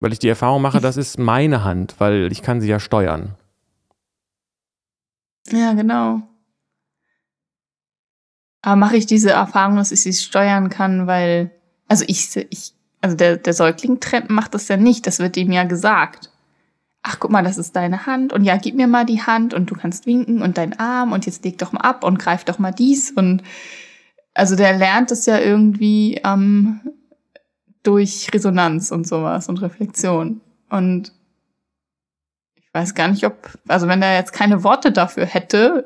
Speaker 1: Weil ich die Erfahrung mache, das ist meine Hand, weil ich kann sie ja steuern.
Speaker 2: Ja, genau. Aber mache ich diese Erfahrung, dass ich sie steuern kann, weil, also ich, ich also der, der Säugling macht das ja nicht, das wird ihm ja gesagt ach guck mal, das ist deine Hand und ja, gib mir mal die Hand und du kannst winken und dein Arm und jetzt leg doch mal ab und greif doch mal dies und also der lernt es ja irgendwie ähm, durch Resonanz und sowas und Reflexion und ich weiß gar nicht, ob, also wenn er jetzt keine Worte dafür hätte,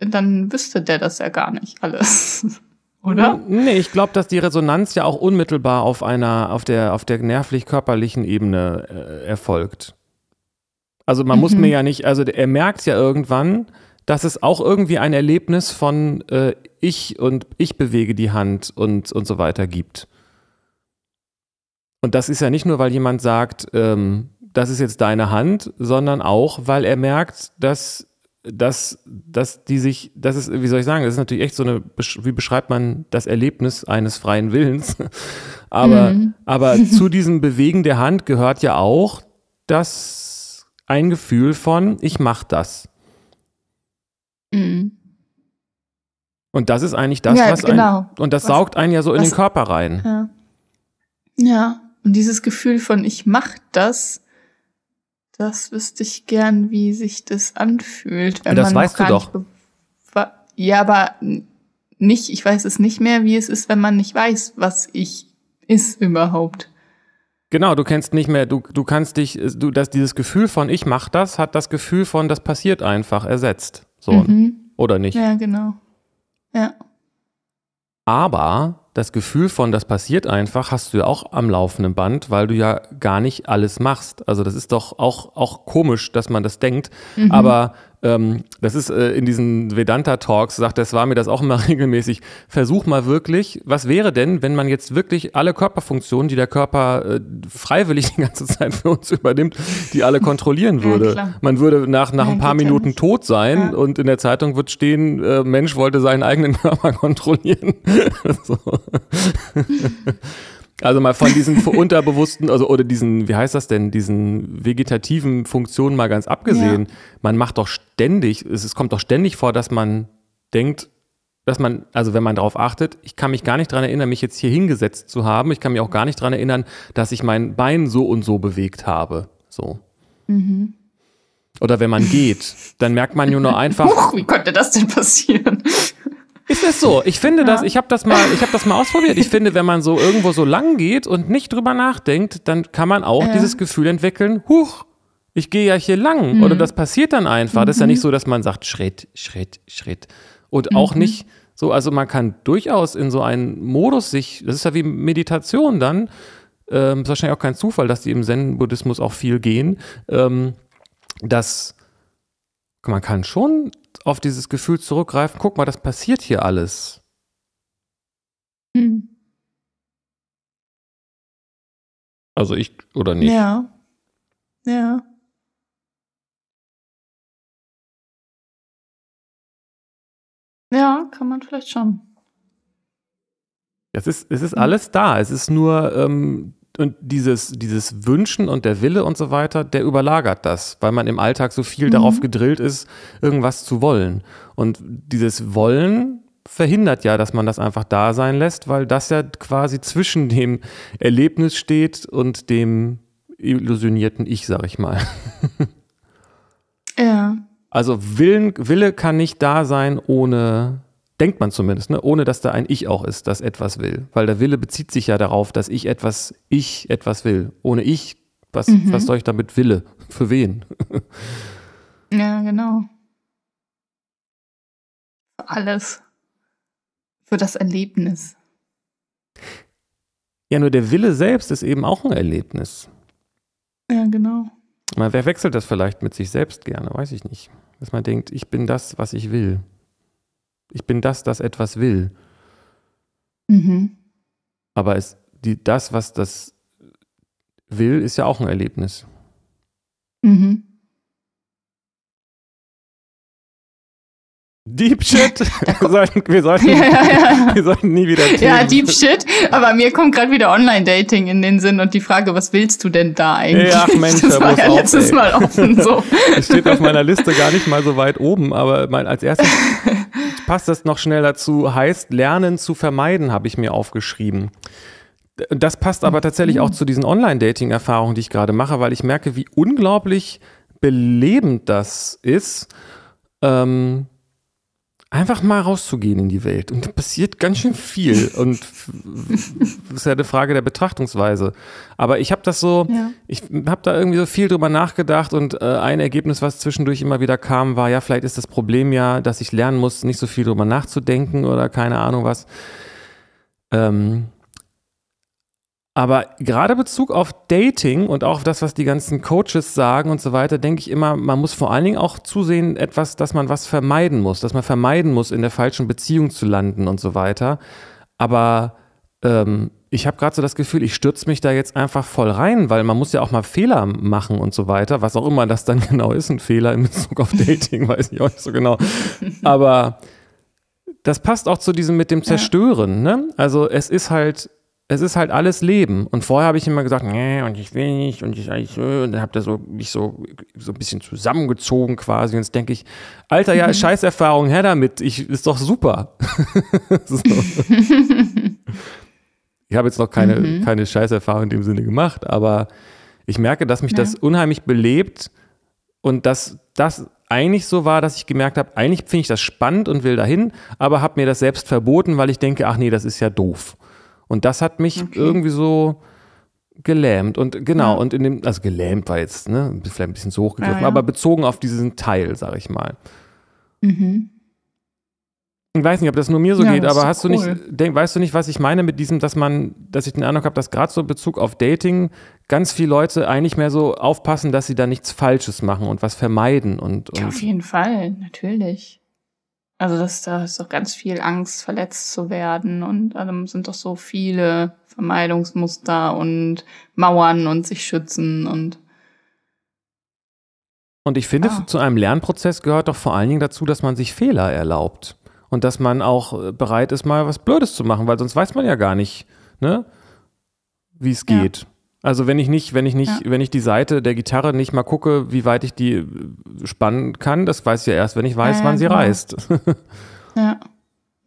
Speaker 2: dann wüsste der das ja gar nicht alles. [LAUGHS] Oder?
Speaker 1: Nee, ich glaube, dass die Resonanz ja auch unmittelbar auf einer, auf der, auf der nervlich-körperlichen Ebene äh, erfolgt. Also man mhm. muss mir ja nicht, also er merkt ja irgendwann, dass es auch irgendwie ein Erlebnis von äh, ich und ich bewege die Hand und, und so weiter gibt. Und das ist ja nicht nur, weil jemand sagt, ähm, das ist jetzt deine Hand, sondern auch, weil er merkt, dass, dass, dass die sich, das ist, wie soll ich sagen, das ist natürlich echt so eine, wie beschreibt man das Erlebnis eines freien Willens? [LAUGHS] aber, mhm. aber [LAUGHS] zu diesem Bewegen der Hand gehört ja auch, dass ein Gefühl von, ich mach das. Mhm. Und das ist eigentlich das, ja, was genau. ein, und das was, saugt einen ja so in was, den Körper rein.
Speaker 2: Ja. ja, und dieses Gefühl von ich mach das, das wüsste ich gern, wie sich das anfühlt.
Speaker 1: Wenn das man weißt du doch.
Speaker 2: Ja, aber nicht, ich weiß es nicht mehr, wie es ist, wenn man nicht weiß, was ich ist überhaupt.
Speaker 1: Genau, du kennst nicht mehr, du, du kannst dich, du, das, dieses Gefühl von ich mach das, hat das Gefühl von das passiert einfach ersetzt. So, mhm. oder nicht?
Speaker 2: Ja, genau. Ja.
Speaker 1: Aber das Gefühl von das passiert einfach hast du ja auch am laufenden Band, weil du ja gar nicht alles machst. Also das ist doch auch, auch komisch, dass man das denkt. Mhm. Aber ähm, das ist äh, in diesen Vedanta-Talks, sagt das war mir das auch immer [LAUGHS] regelmäßig, versuch mal wirklich, was wäre denn, wenn man jetzt wirklich alle Körperfunktionen, die der Körper äh, freiwillig [LAUGHS] die ganze Zeit für uns übernimmt, die alle [LAUGHS] kontrollieren würde. Ja, man würde nach, nach ja, ein paar Minuten tot sein ja. und in der Zeitung wird stehen, äh, Mensch wollte seinen eigenen Körper kontrollieren. so. Also mal von diesen [LAUGHS] unterbewussten, also oder diesen, wie heißt das denn, diesen vegetativen Funktionen mal ganz abgesehen. Ja. Man macht doch ständig, es, es kommt doch ständig vor, dass man denkt, dass man, also wenn man darauf achtet, ich kann mich gar nicht daran erinnern, mich jetzt hier hingesetzt zu haben. Ich kann mich auch gar nicht daran erinnern, dass ich mein Bein so und so bewegt habe. So. Mhm. Oder wenn man geht, dann merkt man nur noch [LAUGHS] einfach.
Speaker 2: Huch, wie konnte das denn passieren?
Speaker 1: Ist es so? Ich finde ja. das, ich habe das mal, ich habe das mal ausprobiert. Ich finde, wenn man so irgendwo so lang geht und nicht drüber nachdenkt, dann kann man auch ja. dieses Gefühl entwickeln, huch, ich gehe ja hier lang. Mhm. Oder das passiert dann einfach. Mhm. Das ist ja nicht mhm. so, dass man sagt, Schritt, Schritt, Schritt. Und mhm. auch nicht so, also man kann durchaus in so einen Modus sich, das ist ja wie Meditation dann, ähm, ist wahrscheinlich auch kein Zufall, dass die im Zen-Buddhismus auch viel gehen, ähm, dass man kann schon auf dieses Gefühl zurückgreifen, guck mal, das passiert hier alles. Hm. Also ich oder nicht?
Speaker 2: Ja. Ja. Ja, kann man vielleicht schon.
Speaker 1: Es ist, es ist alles da. Es ist nur ähm, und dieses, dieses Wünschen und der Wille und so weiter, der überlagert das, weil man im Alltag so viel mhm. darauf gedrillt ist, irgendwas zu wollen. Und dieses Wollen verhindert ja, dass man das einfach da sein lässt, weil das ja quasi zwischen dem Erlebnis steht und dem illusionierten Ich, sag ich mal.
Speaker 2: Ja.
Speaker 1: Also Willen, Wille kann nicht da sein ohne denkt man zumindest, ne? ohne dass da ein Ich auch ist, das etwas will. Weil der Wille bezieht sich ja darauf, dass ich etwas, ich etwas will. Ohne ich, was, mhm. was soll ich damit Wille? [LAUGHS] Für wen?
Speaker 2: ja, genau. Für alles. Für das Erlebnis.
Speaker 1: Ja, nur der Wille selbst ist eben auch ein Erlebnis.
Speaker 2: Ja, genau.
Speaker 1: Mal, wer wechselt das vielleicht mit sich selbst gerne? Weiß ich nicht. Dass man denkt, ich bin das, was ich will. Ich bin das, das etwas will. Mhm. Aber es, die, das, was das will, ist ja auch ein Erlebnis. Mhm. Deep Shit. [LAUGHS] [LAUGHS] wir, sollten, wir, sollten, ja, ja, ja. wir sollten nie wieder
Speaker 2: Themen. Ja, Deep Shit. Aber mir kommt gerade wieder Online-Dating in den Sinn und die Frage, was willst du denn da eigentlich?
Speaker 1: Ja, Mensch,
Speaker 2: das war ja
Speaker 1: auf,
Speaker 2: letztes ey. Mal offen so. [LAUGHS]
Speaker 1: Es steht auf meiner Liste gar nicht mal so weit oben, aber mein, als erstes passt das noch schnell dazu, heißt Lernen zu vermeiden, habe ich mir aufgeschrieben. Das passt aber tatsächlich auch zu diesen Online-Dating-Erfahrungen, die ich gerade mache, weil ich merke, wie unglaublich belebend das ist. Ähm, einfach mal rauszugehen in die Welt. Und da passiert ganz schön viel. [LAUGHS] Und das ist ja eine Frage der Betrachtungsweise. Aber ich habe das so, ja. ich habe da irgendwie so viel drüber nachgedacht und äh, ein Ergebnis, was zwischendurch immer wieder kam, war, ja, vielleicht ist das Problem ja, dass ich lernen muss, nicht so viel drüber nachzudenken oder keine Ahnung was. Ähm, aber gerade Bezug auf Dating und auch auf das, was die ganzen Coaches sagen und so weiter, denke ich immer, man muss vor allen Dingen auch zusehen, etwas, dass man was vermeiden muss, dass man vermeiden muss, in der falschen Beziehung zu landen und so weiter. Aber ähm, ich habe gerade so das Gefühl, ich stürze mich da jetzt einfach voll rein, weil man muss ja auch mal Fehler machen und so weiter, was auch immer das dann [LAUGHS] genau ist, ein Fehler in Bezug auf Dating, weiß ich auch nicht so genau. Aber das passt auch zu diesem mit dem Zerstören. Ne? Also es ist halt es ist halt alles Leben. Und vorher habe ich immer gesagt, nee, und ich will nicht, und ich eigentlich, und dann habe da so mich so, so ein bisschen zusammengezogen quasi. Und jetzt denke ich, Alter, ja, mhm. Scheißerfahrung, her damit, ich, ist doch super. [LAUGHS] ich habe jetzt noch keine, mhm. keine Scheißerfahrung in dem Sinne gemacht, aber ich merke, dass mich ja. das unheimlich belebt und dass das eigentlich so war, dass ich gemerkt habe, eigentlich finde ich das spannend und will dahin, aber habe mir das selbst verboten, weil ich denke, ach nee, das ist ja doof. Und das hat mich okay. irgendwie so gelähmt und genau, ja. und in dem, also gelähmt war jetzt, ne, vielleicht ein bisschen zu hoch gegriffen, ja, ja. aber bezogen auf diesen Teil, sag ich mal. Mhm. Ich weiß nicht, ob das nur mir so geht, aber hast du
Speaker 2: cool.
Speaker 1: nicht, denk, weißt du nicht, was ich meine mit diesem, dass man, dass ich den Eindruck habe, dass gerade so in Bezug auf Dating ganz viele Leute eigentlich mehr so aufpassen, dass sie da nichts Falsches machen und was vermeiden und,
Speaker 2: Ja,
Speaker 1: und
Speaker 2: auf jeden Fall, natürlich. Also das, da ist doch ganz viel Angst, verletzt zu werden und ähm, sind doch so viele Vermeidungsmuster und Mauern und sich schützen und
Speaker 1: Und ich finde,
Speaker 2: Ah.
Speaker 1: zu einem Lernprozess gehört doch vor allen Dingen dazu, dass man sich Fehler erlaubt. Und dass man auch äh, bereit ist, mal was Blödes zu machen, weil sonst weiß man ja gar nicht, ne, wie es
Speaker 2: Ja.
Speaker 1: Also wenn ich nicht, wenn ich nicht,
Speaker 2: Ja.
Speaker 1: wenn ich die Seite der Gitarre nicht mal gucke, wie weit ich die äh, spannen kann, das weiß ich ja erst, wenn ich weiß,
Speaker 2: Ja,
Speaker 1: wann sie
Speaker 2: genau.
Speaker 1: reißt. [LAUGHS]
Speaker 2: ja,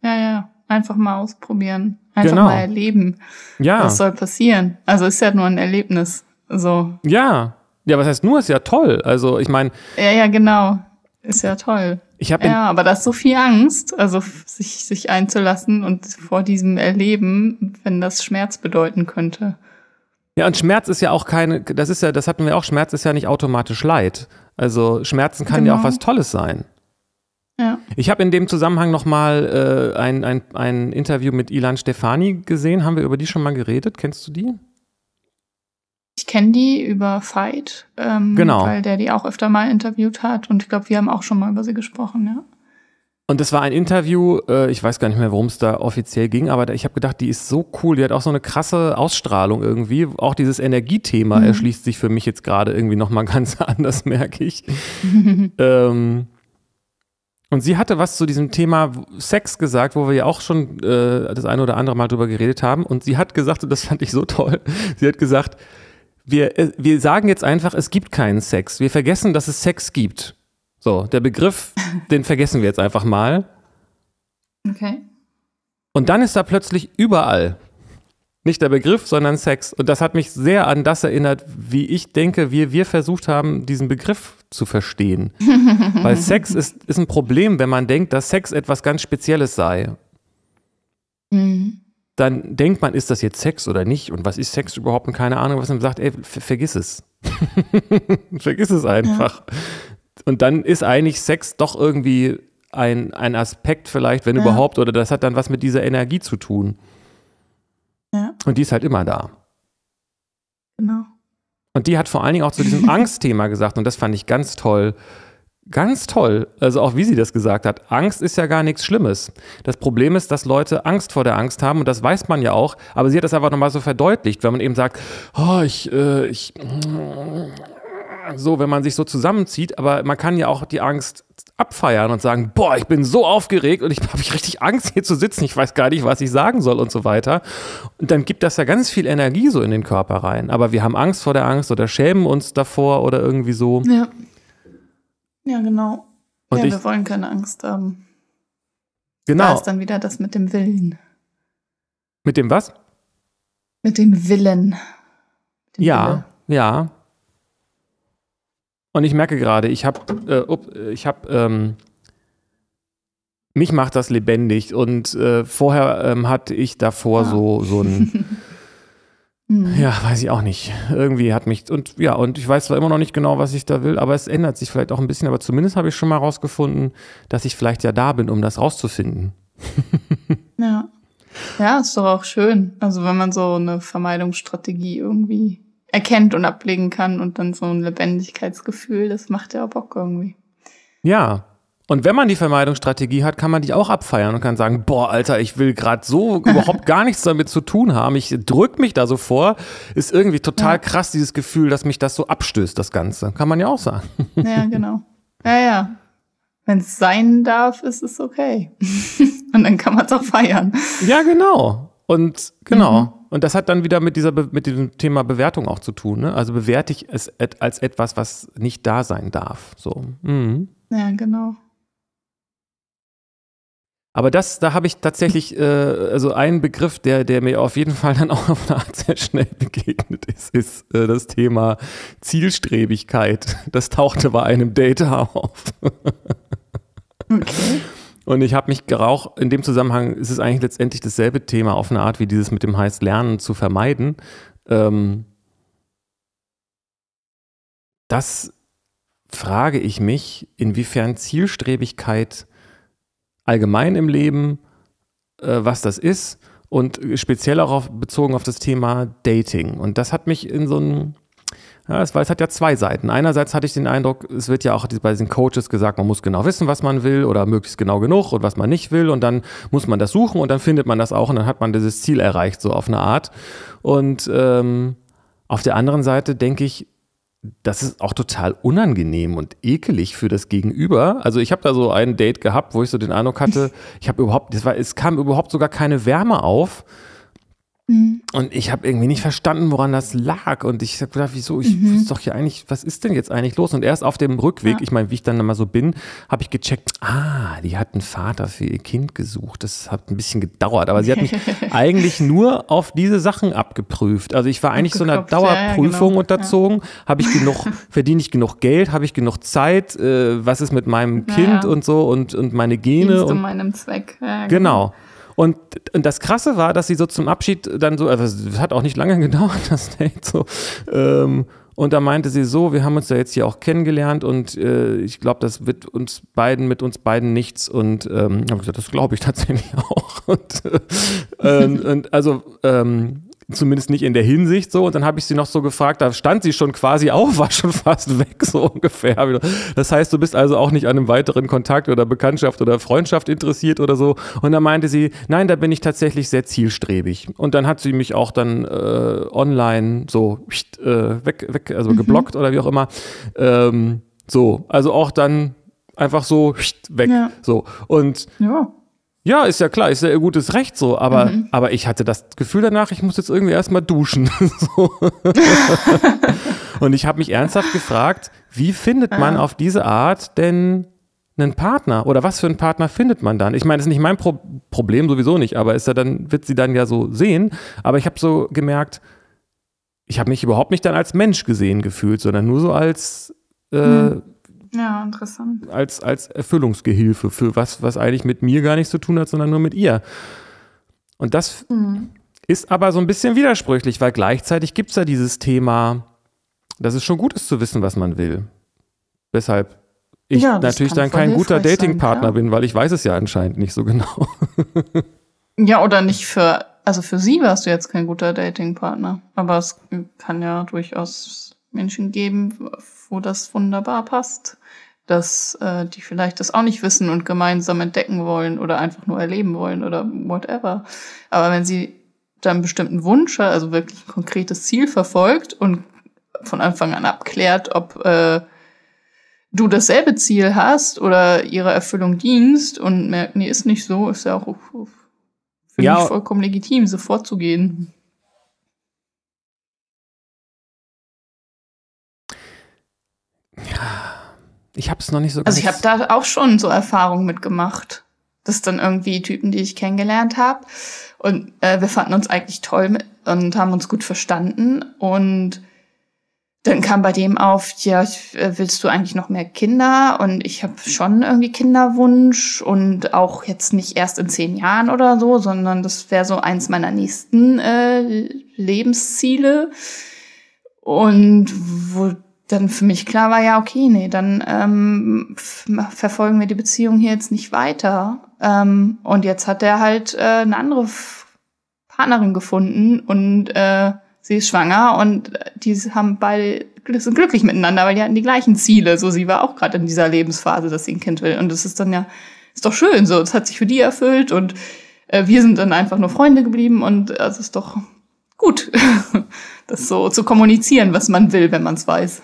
Speaker 2: ja, ja, einfach mal ausprobieren, einfach
Speaker 1: Genau.
Speaker 2: mal erleben,
Speaker 1: ja,
Speaker 2: was soll passieren. Also ist ja nur ein Erlebnis. So,
Speaker 1: ja. Ja, was heißt nur, ist ja toll. Also ich meine,
Speaker 2: ja, ja, genau, ist ja toll.
Speaker 1: ich habe
Speaker 2: Ja, aber da ist so viel Angst, also sich, sich einzulassen und vor diesem Erleben, wenn das Schmerz bedeuten könnte.
Speaker 1: Ja, und Schmerz ist ja auch keine, das ist ja, das hatten wir auch, Schmerz ist ja nicht automatisch Leid. Also Schmerzen kann ja auch
Speaker 2: Genau.
Speaker 1: was Tolles sein.
Speaker 2: Ja.
Speaker 1: Ich habe in dem Zusammenhang nochmal äh, ein, ein, ein Interview mit Ilan Stefani gesehen. Haben wir über die schon mal geredet? Kennst du die?
Speaker 2: Ich kenne die über Fight, ähm,
Speaker 1: Genau.
Speaker 2: weil der die auch öfter mal interviewt hat und ich glaube, wir haben auch schon mal über sie gesprochen, ja.
Speaker 1: Und das war ein Interview, äh, ich weiß gar nicht mehr, worum es da offiziell ging, aber ich habe gedacht, die ist so cool, die hat auch so eine krasse Ausstrahlung irgendwie. Auch dieses Energiethema
Speaker 2: Mhm.
Speaker 1: erschließt sich für mich jetzt gerade irgendwie nochmal [LAUGHS] ganz anders, merke ich. [LAUGHS] ähm, und sie hatte was zu diesem Thema Sex gesagt, wo wir ja auch schon äh, das eine oder andere Mal drüber geredet haben. Und sie hat gesagt, und das fand ich so toll, [LAUGHS] sie hat gesagt, wir, äh, wir sagen jetzt einfach, es gibt keinen Sex. Wir vergessen, dass es Sex gibt. So, der Begriff, [LAUGHS] den vergessen wir jetzt einfach mal.
Speaker 2: Okay.
Speaker 1: Und dann ist da plötzlich überall nicht der Begriff, sondern Sex. Und das hat mich sehr an das erinnert, wie ich denke, wie wir versucht haben, diesen Begriff zu verstehen. [LAUGHS] Weil Sex ist, ist ein Problem, wenn man denkt, dass Sex etwas ganz Spezielles sei.
Speaker 2: Mhm.
Speaker 1: Dann denkt man, ist das jetzt Sex oder nicht? Und was ist Sex überhaupt? Und keine Ahnung, was man sagt, ey, ver vergiss es. [LAUGHS] vergiss es einfach. Und dann ist eigentlich Sex doch irgendwie ein, ein Aspekt vielleicht, wenn
Speaker 2: Ja.
Speaker 1: überhaupt, oder das hat dann was mit dieser Energie zu tun.
Speaker 2: Ja,
Speaker 1: Und die ist halt immer da.
Speaker 2: genau.
Speaker 1: Und die hat vor allen Dingen auch zu diesem [LAUGHS] Angstthema gesagt, und das fand ich ganz toll. Ganz toll. Also auch wie sie das gesagt hat. Angst ist ja gar nichts Schlimmes. Das Problem ist, dass Leute Angst vor der Angst haben und das weiß man ja auch. Aber sie hat das einfach nochmal so verdeutlicht, wenn man eben sagt, oh, ich, äh, ich, so, wenn man sich so zusammenzieht, aber man kann ja auch die Angst abfeiern und sagen, boah, ich bin so aufgeregt und ich [LAUGHS] habe ich richtig Angst hier zu sitzen, ich weiß gar nicht, was ich sagen soll und so weiter. Und dann gibt das ja ganz viel Energie so in den Körper rein. Aber wir haben Angst vor der Angst oder schämen uns davor oder irgendwie so.
Speaker 2: Ja. Ja, genau.
Speaker 1: Und
Speaker 2: ja,
Speaker 1: ich-
Speaker 2: wir wollen keine Angst haben. Da
Speaker 1: Genau.
Speaker 2: ist dann wieder das mit dem Willen.
Speaker 1: Mit dem was?
Speaker 2: Mit dem Willen. Mit dem
Speaker 1: Ja,
Speaker 2: Wille.
Speaker 1: ja. Und ich merke gerade, ich habe, äh, up, äh, ich habe, ähm, mich macht das lebendig und äh, vorher ähm, hatte ich davor
Speaker 2: Ah.
Speaker 1: so so ein, [LAUGHS]
Speaker 2: Hm.
Speaker 1: ja, weiß ich auch nicht. Irgendwie hat mich und ja und ich weiß zwar immer noch nicht genau, was ich da will, aber es ändert sich vielleicht auch ein bisschen. Aber zumindest habe ich schon mal rausgefunden, dass ich vielleicht ja da bin, um das rauszufinden.
Speaker 2: Ja. Ja, ist doch auch schön. Also wenn man so eine Vermeidungsstrategie irgendwie erkennt und ablegen kann und dann so ein Lebendigkeitsgefühl, das macht ja auch Bock irgendwie.
Speaker 1: Ja. Und wenn man die Vermeidungsstrategie hat, kann man die auch abfeiern und kann sagen, boah, Alter, ich will gerade so [LAUGHS] überhaupt gar nichts damit zu tun haben. Ich drück mich da so vor. Ist irgendwie total
Speaker 2: Ja.
Speaker 1: krass, dieses Gefühl, dass mich das so abstößt, das Ganze. Kann man ja auch sagen.
Speaker 2: Ja, [LAUGHS] genau. Ja, ja. Wenn es sein darf, ist es okay. [LAUGHS] und dann kann man es auch feiern.
Speaker 1: Ja, genau. Und genau.
Speaker 2: Mhm.
Speaker 1: Und das hat dann wieder mit dieser mit diesem Thema Bewertung auch zu tun. Ne? Also bewerte ich es als etwas, was nicht da sein darf. So. Mhm.
Speaker 2: Ja, genau.
Speaker 1: Aber das, da habe ich tatsächlich, äh, also einen Begriff, der, der mir auf jeden Fall dann auch auf eine Art sehr schnell begegnet ist, ist äh, das Thema Zielstrebigkeit. Das tauchte bei einem Date auf.
Speaker 2: Okay.
Speaker 1: Und ich habe mich geraucht, in dem Zusammenhang ist es eigentlich letztendlich dasselbe Thema auf eine Art, wie dieses mit dem heißt Lernen zu vermeiden. Ähm, das frage ich mich, inwiefern Zielstrebigkeit allgemein im Leben, äh, was das ist und speziell auch auf, bezogen auf das Thema Dating. Und das hat mich in so ein ja, es, war, es hat ja zwei Seiten. Einerseits hatte ich den Eindruck, es wird ja auch bei diesen Coaches gesagt, man muss genau wissen, was man will oder möglichst genau genug und was man nicht will und dann muss man das suchen und dann findet man das auch und dann hat man dieses Ziel erreicht, so auf eine Art. Und ähm, auf der anderen Seite denke ich, das ist auch total unangenehm und ekelig für das Gegenüber. Also ich habe da so ein Date gehabt, wo ich so den Eindruck hatte, [LAUGHS] ich habe überhaupt, war, es kam überhaupt sogar keine Wärme auf Mhm. Und ich habe irgendwie nicht verstanden, woran das lag. Und ich habe gedacht, wieso? Ich mhm. wusste doch hier eigentlich, was ist denn jetzt eigentlich los? Und erst auf dem Rückweg, ja. ich meine, wie ich dann mal so bin, habe ich gecheckt, ah, die hat einen Vater für ihr Kind gesucht. Das hat ein bisschen gedauert. Aber sie hat mich [LAUGHS] eigentlich nur auf diese Sachen abgeprüft. Also ich war eigentlich so einer Dauerprüfung ja, genau. unterzogen. Ja. Habe ich genug, [LAUGHS] verdiene ich genug Geld? Habe ich genug Zeit? Äh, was ist mit meinem Kind und so und, und meine Gene? Dienst
Speaker 2: und um meinem Zweck.
Speaker 1: genau. genau. Und, und das Krasse war, dass sie so zum Abschied dann so, also es hat auch nicht lange [LAUGHS] gedauert, das Date so. Ähm, und da meinte sie so, wir haben uns ja jetzt hier auch kennengelernt und äh, ich glaube, das wird uns beiden, mit uns beiden nichts. Und ähm, habe gesagt, das glaube ich tatsächlich [LAUGHS] auch. Und, äh, und also ähm, Zumindest nicht in der Hinsicht so. Und dann habe ich sie noch so gefragt, da stand sie schon quasi auf, [LAUGHS] war schon fast weg, so ungefähr. Das heißt, du bist also auch nicht an einem weiteren Kontakt oder Bekanntschaft oder Freundschaft interessiert oder so. Und dann meinte sie, nein, da bin ich tatsächlich sehr zielstrebig. Und dann hat sie mich auch dann äh, online so äh, weg, weg, also mhm. geblockt oder wie auch immer. Ähm, so, also auch dann einfach so weg. Ja. So. Und ja. Ja, ist ja klar, ist ja ihr gutes Recht so, aber, mhm. aber ich hatte das Gefühl danach, ich muss jetzt irgendwie erstmal duschen. [LAUGHS] [LAUGHS] Und ich habe mich ernsthaft gefragt, wie findet man auf diese Art denn einen Partner oder was für einen Partner findet man dann? Ich meine, das ist nicht mein Pro Problem sowieso nicht, aber ist ja dann wird sie dann ja so sehen, aber ich habe so gemerkt, ich habe mich überhaupt nicht dann als Mensch gesehen gefühlt, sondern nur so als äh, mhm
Speaker 2: ja, interessant.
Speaker 1: Als, als Erfüllungsgehilfe für was, was eigentlich mit mir gar nichts zu tun hat, sondern nur mit ihr. Und das mhm. ist aber so ein bisschen widersprüchlich, weil gleichzeitig gibt es ja dieses Thema, dass es schon gut ist zu wissen, was man will. Weshalb ich ja, natürlich dann kein guter Datingpartner bin, weil ich weiß es ja anscheinend nicht so genau. [LAUGHS]
Speaker 2: ja, oder nicht für, also für sie warst du jetzt kein guter Datingpartner. Aber es kann ja durchaus Menschen geben, wo das wunderbar passt dass äh, die vielleicht das auch nicht wissen und gemeinsam entdecken wollen oder einfach nur erleben wollen oder whatever. Aber wenn sie dann einen bestimmten Wunsch, also wirklich ein konkretes Ziel verfolgt und von Anfang an abklärt, ob äh, du dasselbe Ziel hast oder ihrer Erfüllung dienst und merkt, nee, ist nicht so, ist ja auch für ja. mich vollkommen legitim, so vorzugehen.
Speaker 1: Ich habe es noch nicht so.
Speaker 2: Also ich habe da auch schon so Erfahrungen mitgemacht. Das sind dann irgendwie Typen, die ich kennengelernt habe. Und äh, wir fanden uns eigentlich toll mit und haben uns gut verstanden. Und dann kam bei dem auf, ja, äh, willst du eigentlich noch mehr Kinder? Und ich habe schon irgendwie Kinderwunsch und auch jetzt nicht erst in zehn Jahren oder so, sondern das wäre so eins meiner nächsten äh, Lebensziele. Und wo dann für mich klar war, ja, okay, nee, dann ähm, verfolgen wir die Beziehung hier jetzt nicht weiter. Ähm, und jetzt hat er halt äh, eine andere Partnerin gefunden und äh, sie ist schwanger und die haben beide sind glücklich miteinander, weil die hatten die gleichen Ziele. So, sie war auch gerade in dieser Lebensphase, dass sie ein Kind will. Und das ist dann ja, ist doch schön so. Es hat sich für die erfüllt und äh, wir sind dann einfach nur Freunde geblieben und äh, es ist doch gut, [LAUGHS] das so zu kommunizieren, was man will, wenn man es weiß.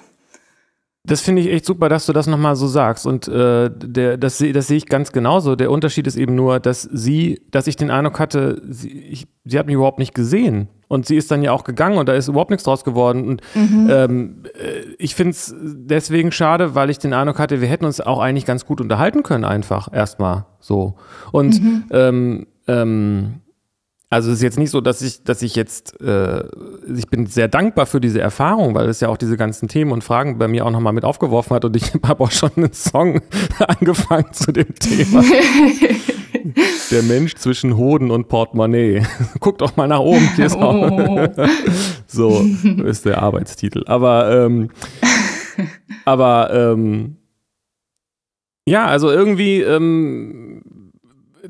Speaker 1: Das finde ich echt super, dass du das nochmal so sagst. Und äh, der, das, das sehe ich ganz genauso. Der Unterschied ist eben nur, dass sie, dass ich den Eindruck hatte, sie, ich, sie hat mich überhaupt nicht gesehen. Und sie ist dann ja auch gegangen und da ist überhaupt nichts draus geworden. Und mhm. ähm, äh, ich finde es deswegen schade, weil ich den Eindruck hatte, wir hätten uns auch eigentlich ganz gut unterhalten können, einfach erstmal so. Und mhm. ähm, ähm, also es ist jetzt nicht so, dass ich, dass ich jetzt, äh, ich bin sehr dankbar für diese Erfahrung, weil es ja auch diese ganzen Themen und Fragen bei mir auch nochmal mit aufgeworfen hat und ich [LAUGHS] habe auch schon einen Song [LAUGHS] angefangen zu dem Thema. [LAUGHS] Der Mensch zwischen Hoden und Portemonnaie. Guck doch mal nach oben. Hier ist auch oh. so ist der Arbeitstitel. Aber, ähm, aber ähm, ja, also irgendwie ähm,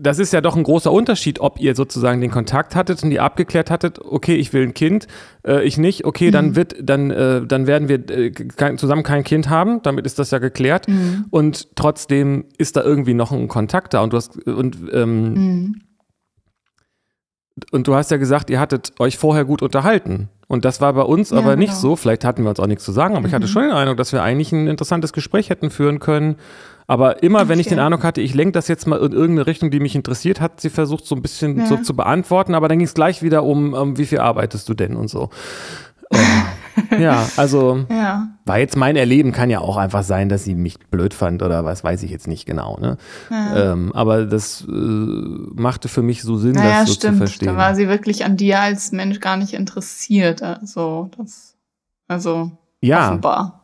Speaker 1: das ist ja doch ein großer Unterschied, ob ihr sozusagen den Kontakt hattet und ihr abgeklärt hattet, okay, ich will ein Kind, äh, ich nicht, okay, mhm. dann wird, dann, äh, dann werden wir äh, kein, zusammen kein Kind haben, damit ist das ja geklärt. Mhm. Und trotzdem ist da irgendwie noch ein Kontakt da und du hast und ähm, mhm. und du hast ja gesagt, ihr hattet euch vorher gut unterhalten. Und das war bei uns ja, aber nicht genau. so. Vielleicht hatten wir uns auch nichts zu sagen, aber ich hatte mhm. schon den Eindruck, dass wir eigentlich ein interessantes Gespräch hätten führen können aber immer, wenn ich den Eindruck hatte, ich lenke das jetzt mal in irgendeine Richtung, die mich interessiert, hat sie versucht, so ein bisschen ja. so zu beantworten. Aber dann ging es gleich wieder um, um, wie viel arbeitest du denn und so. Ähm, ja, [LAUGHS] also ja. war jetzt mein Erleben, kann ja auch einfach sein, dass sie mich blöd fand oder was, weiß ich jetzt nicht genau. Ne? Ja. Ähm, aber das äh, machte für mich so Sinn, naja, das so stimmt. zu verstehen. Da
Speaker 2: war sie wirklich an dir als Mensch gar nicht interessiert. Also, das, also
Speaker 1: ja.
Speaker 2: offenbar.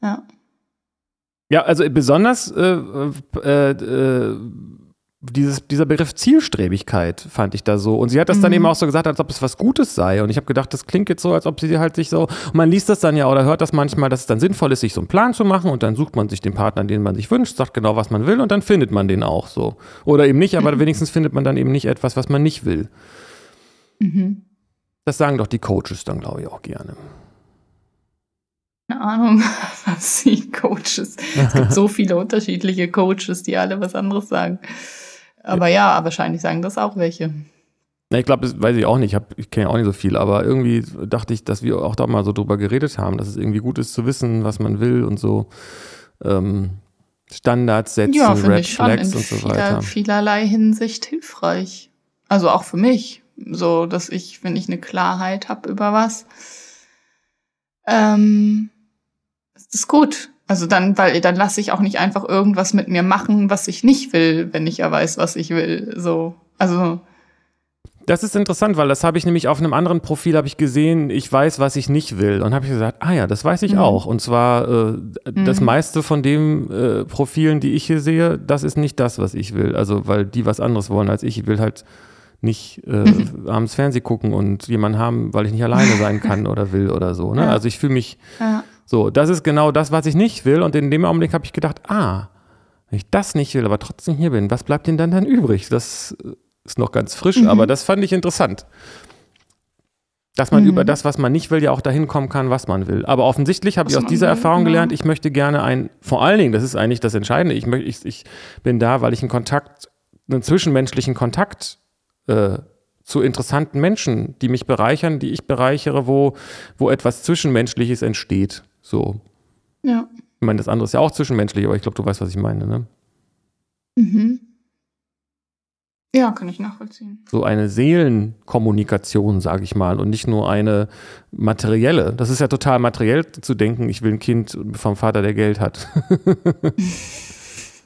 Speaker 2: Ja.
Speaker 1: Ja, also besonders äh, äh, äh, dieses, dieser Begriff Zielstrebigkeit fand ich da so. Und sie hat das mhm. dann eben auch so gesagt, als ob es was Gutes sei. Und ich habe gedacht, das klingt jetzt so, als ob sie halt sich so. Und man liest das dann ja oder hört das manchmal, dass es dann sinnvoll ist, sich so einen Plan zu machen und dann sucht man sich den Partner, den man sich wünscht, sagt genau, was man will und dann findet man den auch so. Oder eben nicht, aber mhm. wenigstens findet man dann eben nicht etwas, was man nicht will. Mhm. Das sagen doch die Coaches dann, glaube ich, auch gerne
Speaker 2: Ahnung, [LAUGHS] was sie Coaches. Es gibt so viele unterschiedliche Coaches, die alle was anderes sagen. Aber ja, wahrscheinlich sagen das auch welche.
Speaker 1: Ja, ich glaube, das weiß ich auch nicht. Ich, ich kenne ja auch nicht so viel, aber irgendwie dachte ich, dass wir auch da mal so drüber geredet haben, dass es irgendwie gut ist zu wissen, was man will und so. Ähm, Standards setzen, ja, Red ich Flags schon in und so weiter.
Speaker 2: vielerlei Hinsicht hilfreich. Also auch für mich. So, dass ich, wenn ich eine Klarheit habe über was, ähm, ist gut. Also dann, weil dann lasse ich auch nicht einfach irgendwas mit mir machen, was ich nicht will, wenn ich ja weiß, was ich will. So, also.
Speaker 1: Das ist interessant, weil das habe ich nämlich auf einem anderen Profil habe ich gesehen, ich weiß, was ich nicht will. Und habe ich gesagt, ah ja, das weiß ich mhm. auch. Und zwar äh, mhm. das meiste von den äh, Profilen, die ich hier sehe, das ist nicht das, was ich will. Also, weil die was anderes wollen als ich. Ich will halt nicht äh, mhm. [LAUGHS] abends Fernsehen gucken und jemanden haben, weil ich nicht alleine sein kann oder will oder so. Ne? Ja. Also ich fühle mich ja. So, das ist genau das, was ich nicht will. Und in dem Augenblick habe ich gedacht, ah, wenn ich das nicht will, aber trotzdem hier bin, was bleibt denn dann dann übrig? Das ist noch ganz frisch, mhm. aber das fand ich interessant. Dass man mhm. über das, was man nicht will, ja auch dahin kommen kann, was man will. Aber offensichtlich habe ich aus dieser will, Erfahrung genau. gelernt, ich möchte gerne ein, vor allen Dingen, das ist eigentlich das Entscheidende, ich, möchte, ich, ich bin da, weil ich einen Kontakt, einen zwischenmenschlichen Kontakt äh, zu interessanten Menschen, die mich bereichern, die ich bereichere, wo, wo etwas Zwischenmenschliches entsteht. So.
Speaker 2: Ja.
Speaker 1: Ich meine, das andere ist ja auch zwischenmenschlich, aber ich glaube, du weißt, was ich meine, ne? Mhm.
Speaker 2: Ja, kann ich nachvollziehen.
Speaker 1: So eine Seelenkommunikation, sage ich mal, und nicht nur eine materielle. Das ist ja total materiell zu denken, ich will ein Kind vom Vater, der Geld hat. [LAUGHS]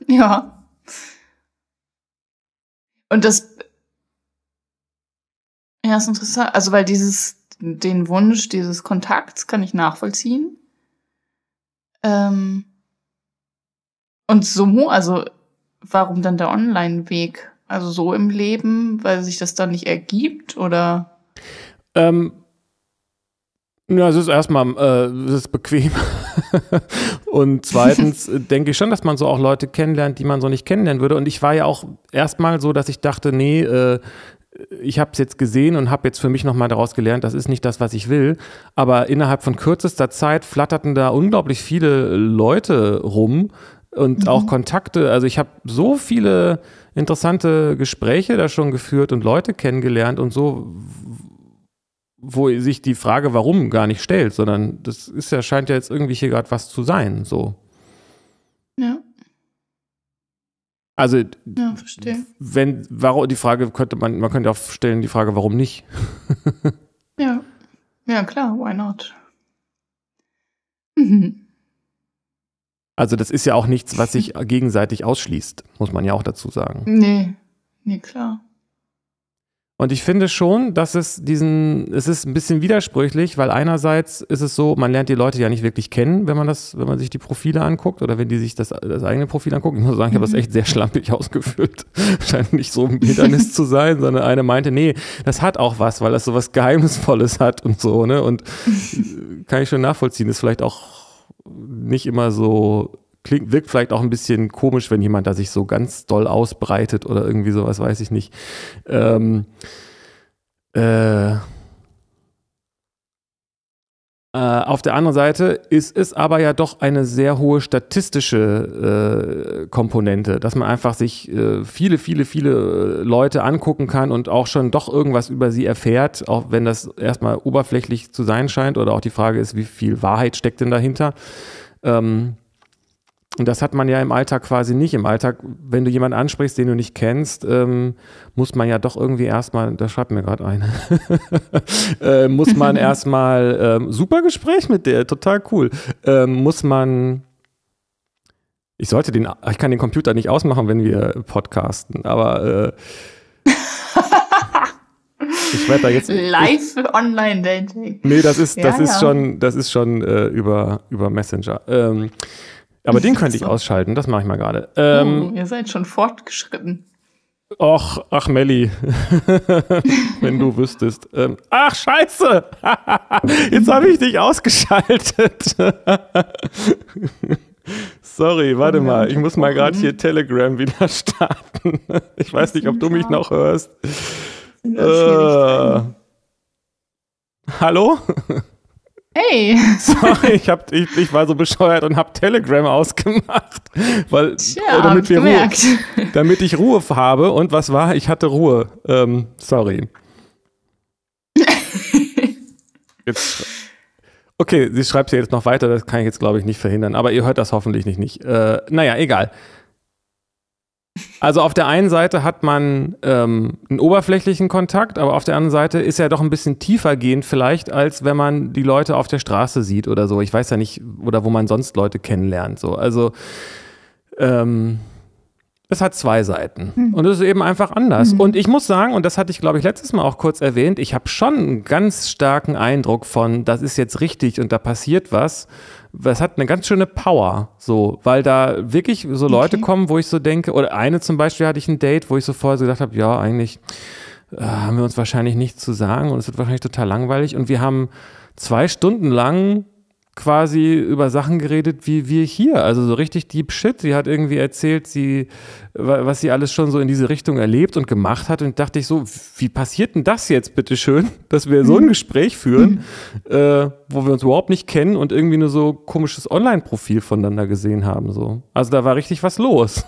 Speaker 2: ja. Und das ja, ist interessant. Also, weil dieses, den Wunsch dieses Kontakts kann ich nachvollziehen. Ähm, und so, also warum dann der Online-Weg? Also so im Leben, weil sich das dann nicht ergibt oder?
Speaker 1: Ähm, ja, es ist erstmal, äh, es ist bequem. [LAUGHS] und zweitens [LAUGHS] denke ich schon, dass man so auch Leute kennenlernt, die man so nicht kennenlernen würde. Und ich war ja auch erstmal so, dass ich dachte, nee, äh, ich habe es jetzt gesehen und habe jetzt für mich nochmal daraus gelernt, das ist nicht das, was ich will. Aber innerhalb von kürzester Zeit flatterten da unglaublich viele Leute rum und mhm. auch Kontakte. Also ich habe so viele interessante Gespräche da schon geführt und Leute kennengelernt und so, wo sich die Frage, warum, gar nicht stellt, sondern das ist ja, scheint ja jetzt irgendwie hier gerade was zu sein. So.
Speaker 2: Ja.
Speaker 1: Also, ja, verstehe. wenn, warum, die Frage könnte man, man könnte auch stellen, die Frage, warum nicht? [LAUGHS]
Speaker 2: ja. Ja, klar, why not? Mhm.
Speaker 1: Also, das ist ja auch nichts, was sich gegenseitig ausschließt, muss man ja auch dazu sagen.
Speaker 2: Nee, nee, klar.
Speaker 1: Und ich finde schon, dass es diesen, es ist ein bisschen widersprüchlich, weil einerseits ist es so, man lernt die Leute ja nicht wirklich kennen, wenn man das, wenn man sich die Profile anguckt oder wenn die sich das, das eigene Profil angucken. Ich muss sagen, ich habe das mhm. echt sehr schlampig [LAUGHS] ausgefüllt. Scheint nicht so ein Hindernis zu sein, sondern eine meinte, nee, das hat auch was, weil das so was Geheimnisvolles hat und so, ne? Und kann ich schon nachvollziehen, ist vielleicht auch nicht immer so klingt, wirkt vielleicht auch ein bisschen komisch, wenn jemand da sich so ganz doll ausbreitet oder irgendwie sowas, weiß ich nicht. Ähm, äh, äh, auf der anderen Seite ist es aber ja doch eine sehr hohe statistische äh, Komponente, dass man einfach sich äh, viele, viele, viele Leute angucken kann und auch schon doch irgendwas über sie erfährt, auch wenn das erstmal oberflächlich zu sein scheint oder auch die Frage ist, wie viel Wahrheit steckt denn dahinter. Ähm, und das hat man ja im Alltag quasi nicht. Im Alltag, wenn du jemanden ansprichst, den du nicht kennst, ähm, muss man ja doch irgendwie erstmal, da schreibt mir gerade eine, [LAUGHS] äh, muss man [LAUGHS] erstmal, ähm, super Gespräch mit der, total cool, ähm, muss man, ich sollte den, ich kann den Computer nicht ausmachen, wenn wir podcasten, aber äh, [LAUGHS] ich werde da jetzt
Speaker 2: live online dating.
Speaker 1: Nee, das ist das ja, ist ja. schon das ist schon äh, über über Messenger. Ähm, aber den könnte ich ausschalten, das mache ich mal gerade.
Speaker 2: Ähm, oh, ihr seid schon fortgeschritten.
Speaker 1: Och, ach Melli, [LAUGHS] wenn du wüsstest. Ähm, ach scheiße, [LAUGHS] jetzt habe ich dich ausgeschaltet. [LAUGHS] Sorry, warte mal, ich muss mal gerade hier Telegram wieder starten. Ich weiß nicht, ob du mich noch hörst. Äh, hallo?
Speaker 2: Hey! [LAUGHS]
Speaker 1: Sorry, ich, hab, ich, ich war so bescheuert und habe Telegram ausgemacht, weil
Speaker 2: Tja, damit, wir Ruhe, [LAUGHS]
Speaker 1: damit ich Ruhe habe. Und was war? Ich hatte Ruhe. Ähm, sorry. jetzt, okay, sie schreibt sie jetzt noch weiter, das kann ich jetzt, glaube ich, nicht verhindern. Aber ihr hört das hoffentlich nicht. nicht. Äh, naja, egal. Also auf der einen Seite hat man ähm, einen oberflächlichen Kontakt, aber auf der anderen Seite ist er doch ein bisschen tiefer gehend vielleicht, als wenn man die Leute auf der Straße sieht oder so. Ich weiß ja nicht, oder wo man sonst Leute kennenlernt. So. Also ähm, es hat zwei Seiten. Mhm. Und es ist eben einfach anders. Mhm. Und ich muss sagen, und das hatte ich, glaube ich, letztes Mal auch kurz erwähnt, ich habe schon einen ganz starken Eindruck von, das ist jetzt richtig und da passiert was es hat eine ganz schöne Power, so, weil da wirklich so Leute okay. kommen, wo ich so denke, oder eine zum Beispiel hatte ich ein Date, wo ich so vorher so gedacht habe, ja, eigentlich äh, haben wir uns wahrscheinlich nichts zu sagen und es wird wahrscheinlich total langweilig und wir haben zwei Stunden lang quasi über Sachen geredet wie wir hier. Also so richtig deep shit. Sie hat irgendwie erzählt, sie, was sie alles schon so in diese Richtung erlebt und gemacht hat. Und dachte ich so, wie passiert denn das jetzt, bitteschön, [LAUGHS] dass wir so ein. [LAUGHS] Gespräch führen, äh, wo wir uns überhaupt nicht kennen und irgendwie nur so komisches Online-Profil voneinander gesehen haben. So. Also da war richtig was los.